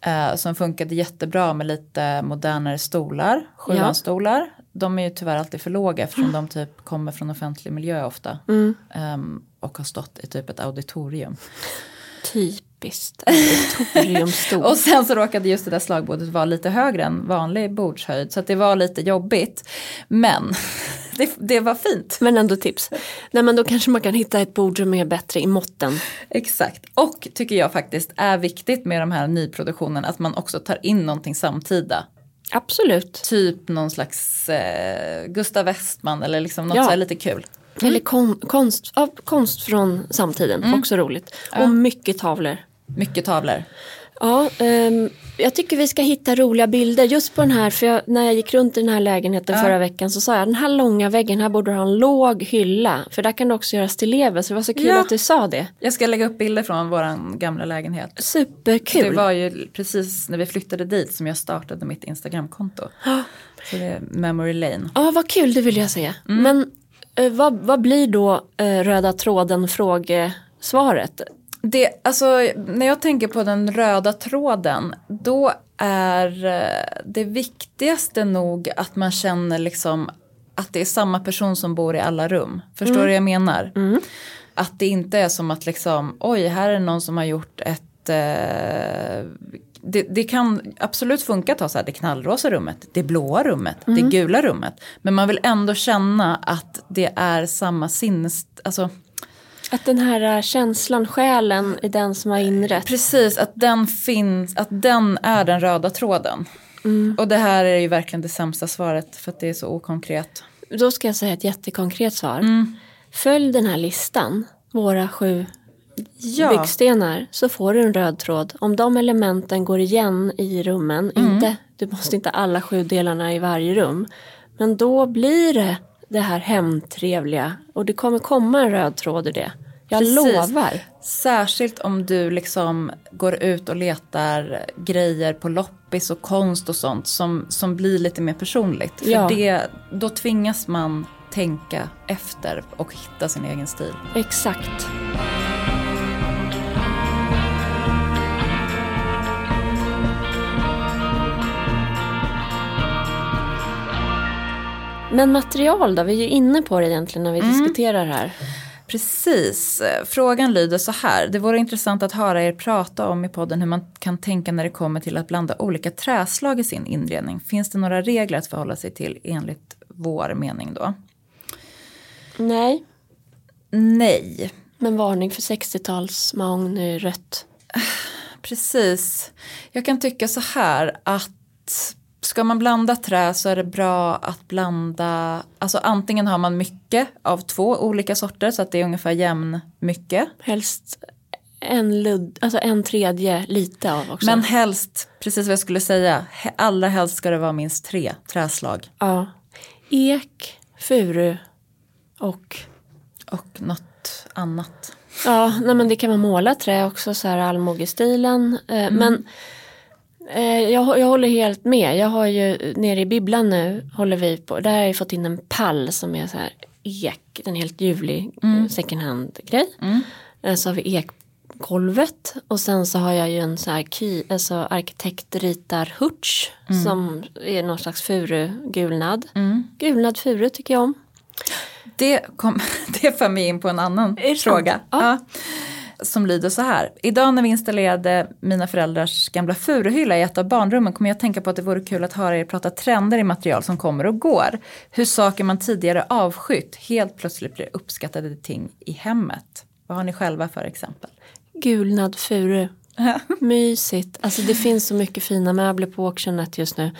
eh, som funkade jättebra med lite modernare stolar, sjuanstolar. De är ju tyvärr alltid för låga eftersom de typ kommer från offentlig miljö ofta. Ehm, och har stått i typ ett auditorium. Typiskt. Och sen så råkade just det där slagbordet vara lite högre än vanlig bordshöjd. Så att det var lite jobbigt. Men det, det var fint. Men ändå tips. Nej men då kanske man kan hitta ett bord som är bättre i måtten. Exakt. Och tycker jag faktiskt är viktigt med de här nyproduktionen att man också tar in någonting samtida. Absolut. Typ någon slags eh, Gustav Westman eller liksom något Ja. så här lite kul. Eller kon, konst, ja, konst från samtiden, också roligt. Och mycket tavlor. Mycket tavlor. Ja, ehm, jag tycker vi ska hitta roliga bilder just på den här. För jag, när jag gick runt i den här lägenheten förra veckan så sa jag den här långa väggen, här borde du ha en låg hylla. För där kan du också göra stillever. Så det var så kul Ja. att du sa det. Jag ska lägga upp bilder från vår gamla lägenhet. Superkul. Det var ju precis när vi flyttade dit som jag startade mitt Instagramkonto. Så det är Memory Lane. Ja, vad kul, det vill jag se. Men eh, vad, vad blir då eh, röda tråden frågesvaret? Det, alltså, när jag tänker på den röda tråden, då är eh, det viktigaste nog att man känner liksom att det är samma person som bor i alla rum. Förstår du vad jag menar? Att det inte är som att liksom, oj, här är någon som har gjort ett eh, det, det kan absolut funka att ha så här, det knallrosa rummet, det blåa rummet, det gula rummet. Men man vill ändå känna att det är samma sinnes... Alltså, Att den här eh, känslan, själen i den som har inrett. Precis, att den finns, att den är den röda tråden. Och det här är ju verkligen det sämsta svaret för att det är så okonkret. Då ska jag säga ett jättekonkret svar. Mm. Följ den här listan, våra sju Ja, byggstenar, så får du en röd tråd. Om de elementen går igen i rummen, Mm. inte, du måste inte alla sju delarna i varje rum. Men då blir det det här hemtrevliga och det kommer komma en röd tråd i det. Jag Precis. lovar. särskilt om du liksom går ut och letar grejer på loppis och konst och sånt som, som blir lite mer personligt. För Ja. det, då tvingas man tänka efter och hitta sin egen stil. Exakt. Men material då? Vi är ju inne på det egentligen när vi Mm. diskuterar här. Precis. Frågan lyder så här. Det vore intressant att höra er prata om i podden hur man kan tänka när det kommer till att blanda olika träslag i sin inredning. Finns det några regler att förhålla sig till enligt vår mening då? Nej, Nej, men varning för 60-tals mahogny rött. precis. Jag kan tycka så här att ska man blanda trä så är det bra att blanda, alltså antingen har man mycket av två olika sorter så att det är ungefär jämn mycket. Helst en, ludd, alltså en tredje lite av också. Men helst, precis vad jag skulle säga, allra helst ska det vara minst tre träslag. ja. Ek, furu och Och något annat. Ja, nej men det kan vara målat trä också, så här allmogestilen. Eh, Men eh, jag, jag håller helt med. Jag har ju nere i bibblan nu, håller vi på, där har jag fått in en pall som är så här ek, en helt ljuvlig mm. second hand grej. Eh, Så har vi ekgolvet och sen så har jag ju en så här key, alltså arkitekt ritar hurts som är någon slags furu gulnad. Gulnad furu tycker jag om. Det, kom, det för mig in på en annan Är fråga. Ja. Ja. Som lyder så här. Idag när vi installerade mina föräldrars gamla furuhylla i ett av barnrummen kommer jag att tänka på att det vore kul att höra er prata trender i material som kommer och går. Hur saker man tidigare avskytt helt plötsligt blir uppskattade ting i hemmet. Vad har ni själva för exempel? Gulnad furu. Mysigt. Alltså det finns så mycket fina möbler på auctionet just nu.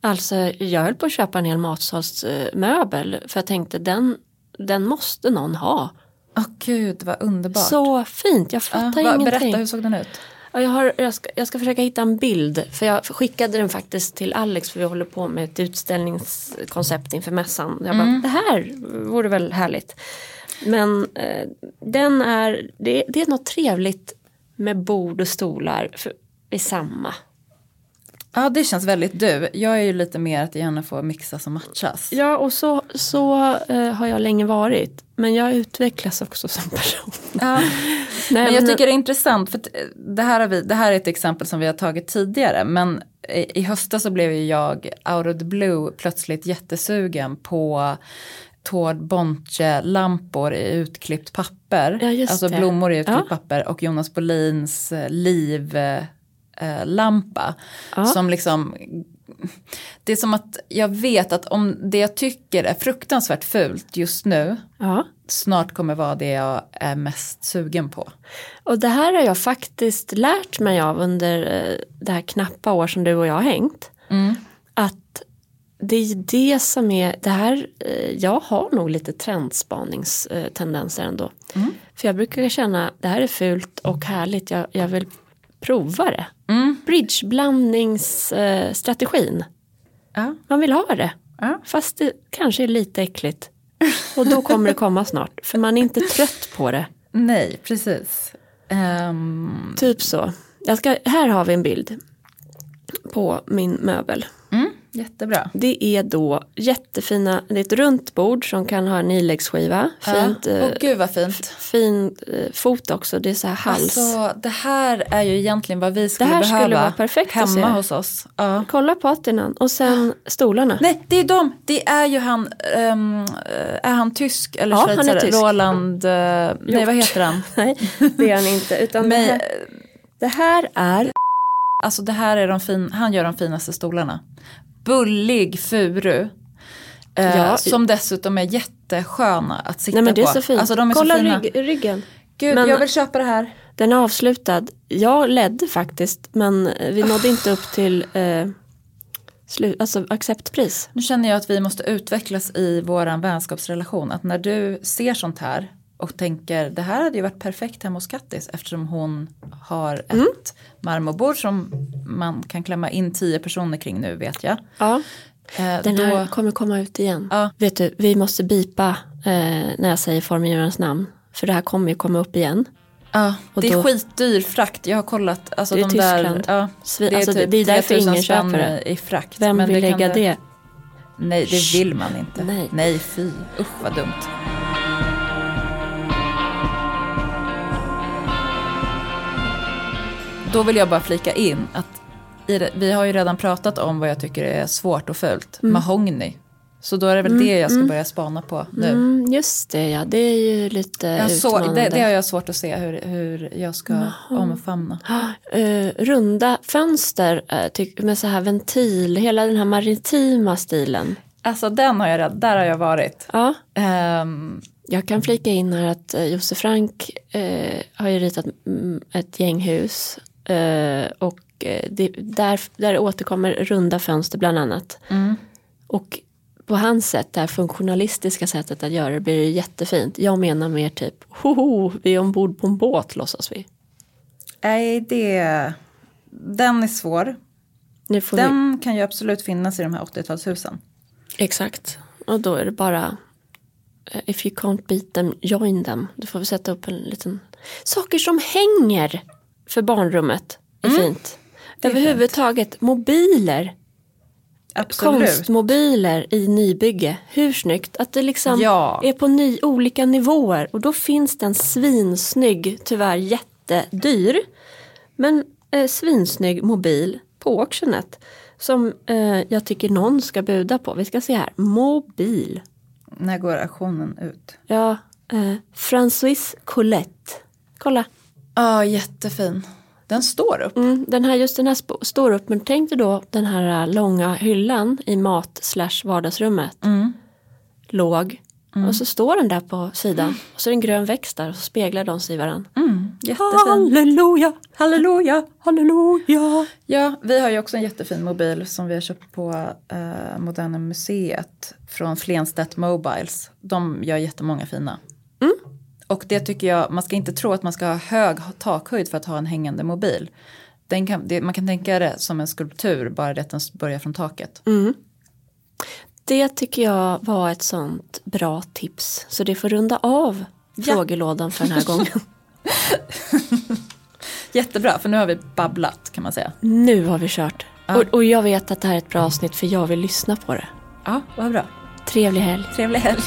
Alltså jag höll på att köpa en hel matsalsmöbel för jag tänkte den, den måste någon ha. Åh gud vad underbart. Så fint, jag ja, fattar vad- ingenting. berätta, hur såg den ut? Ja, jag, har, jag, ska, jag ska försöka hitta en bild. För jag skickade den faktiskt till Alex för vi håller på med ett utställningskoncept inför mässan. Jag bara, det här vore väl härligt. Men eh, den är, det, det är något trevligt med bord och stolar för, i samma. Ja det känns väldigt du. Jag är ju lite mer att det gärna får mixas och matchas. Ja och så, så eh, har jag länge varit. Men jag utvecklas också som person. Ja. Nej, Men jag tycker det är intressant för eh, det här, har vi, det här är ett exempel som vi har tagit tidigare. Men i, i höstas så blev ju jag out of the blue plötsligt jättesugen på Tord Bonche lampor i utklippt papper. Ja, alltså det. blommor i utklippt Ja. papper och Jonas Bolins eh, liv eh, lampa. Ja. Som liksom det är som att jag vet att om det jag tycker är fruktansvärt fult just nu ja. snart kommer vara det jag är mest sugen på. Och det här har jag faktiskt lärt mig av under eh, det här knappa år som du och jag har hängt. Att det är det som är, det här, eh, jag har nog lite trendspaningstendenser ändå. För jag brukar känna, det här är fult och härligt, jag, jag vill prova det. Bridgeblandningsstrategin, Ja. man vill ha det. Ja. Fast det kanske är lite äckligt. Och då kommer det komma snart, för man är inte trött på det. Nej, precis. Ehm, Typ så. Jag ska, här har vi en bild på min möbel. Jättebra. Det är då jättefina, det är ett runt bord som kan ha en iläggsskiva. Fint, ja. eh, Åh gud vad fint. fin eh, fot också, det är så här hals. Alltså det här är ju egentligen vad vi skulle här behöva skulle vara perfekt hemma hos oss. Ja. Kolla patinan och sen stolarna. Nej, det är de. Det är ju han, ehm, är han tysk eller Ja, han är tysk. Roland, eh, nej vad heter han? Nej, det är han inte. Utan det, Men, här, det här är, alltså det här är de fin, han gör de finaste stolarna. Bullig furu. Eh, Ja. Som dessutom är jättesköna att sitta nej men det är på. så fint. Alltså de är Kolla så fina. rygg, ryggen. Gud, Men- jag vill köpa det här. Den är avslutad. Jag ledde faktiskt men vi Ah. nådde inte upp till eh, slu, alltså acceptpris. Nu känner jag att vi måste utvecklas i våran vänskapsrelation. Att när du ser sånt här och tänker det här hade ju varit perfekt hemma hos Kattis eftersom hon har ett Mm. marmorbord som man kan klämma in tio personer kring nu vet jag. Ja. Eh, Den här kommer komma ut igen. Ja. Vet du, vi måste bipa eh, när jag säger formgivarens namn. För det här kommer ju komma upp igen. ja, och det är då- skitdyr frakt. Jag har kollat. Alltså Det är de där, Tyskland. ja, Svi- det är alltså, typ det är därför 3000 ingen köper det. i- frakt. Vem Men vill det lägga du- det? Nej, det vill man inte. Nej. Nej, fy. Usch vad dumt. Då vill jag bara flika in att det, vi har ju redan pratat om vad jag tycker är svårt och fult. Mm. Mahogny. Så då är det väl det jag ska börja spana på nu. Mm, just det ja, det är ju lite Jag så, utmanande. det, det har jag svårt att se hur, hur jag ska omfamna. Eh, runda fönster eh, med så här ventil, hela den här maritima stilen. Alltså den har jag där har jag varit. Ja, Ehm, jag kan flika in här att eh, Josef Frank eh, har ju ritat mm, ett gänghus eh, och eh, det, där, där återkommer runda fönster bland annat. mm. Och på hans sätt, det här funktionalistiska sättet att göra det blir det jättefint. Jag menar mer typ, hoho, vi är ombord på en båt låtsas vi. Nej, det... Den är svår. Får vi, Den kan ju absolut finnas i de här 80-talshusen. exakt, och då är det bara eh, if you can't beat them, join them. Då får vi sätta upp en liten, saker som hänger för barnrummet är fint. är Överhuvudtaget, mobiler, Absolut. konstmobiler i nybygge. Hur snyggt? Att det liksom Ja. är på ny, olika nivåer. Och då finns det en svinsnygg, tyvärr jättedyr, men eh, svinsnygg mobil på auctionet. Som eh, jag tycker någon ska buda på. Vi ska se här. Mobil. När går auktionen ut? Ja, eh, Francois Colette. Kolla. Ja, jättefin. Den står upp. Mm, den här, just den här står upp, men tänk dig då den här äh, långa hyllan i mat slash vardagsrummet. Mm. Låg. Och så står den där på sidan. Och så är det en grön växt där och så speglar de sig i varandra. Mm, jättefin. Halleluja, halleluja, halleluja. Ja, vi har ju också en jättefin mobil som vi har köpt på eh, Moderna Museet från Flenstedt Mobiles. De gör jättemånga fina. Och det tycker jag, man ska inte tro att man ska ha hög takhöjd för att ha en hängande mobil. Den kan, det, man kan tänka det som en skulptur, bara det att den börjar från taket. Det tycker jag var ett sånt bra tips. Så det får runda av Ja. frågelådan för den här gången. Jättebra, för nu har vi babblat kan man säga. nu har vi kört. Ja. Och, och jag vet att det här är ett bra avsnitt för jag vill lyssna på det. Ja, vad bra. Trevlig helg. Trevlig helg.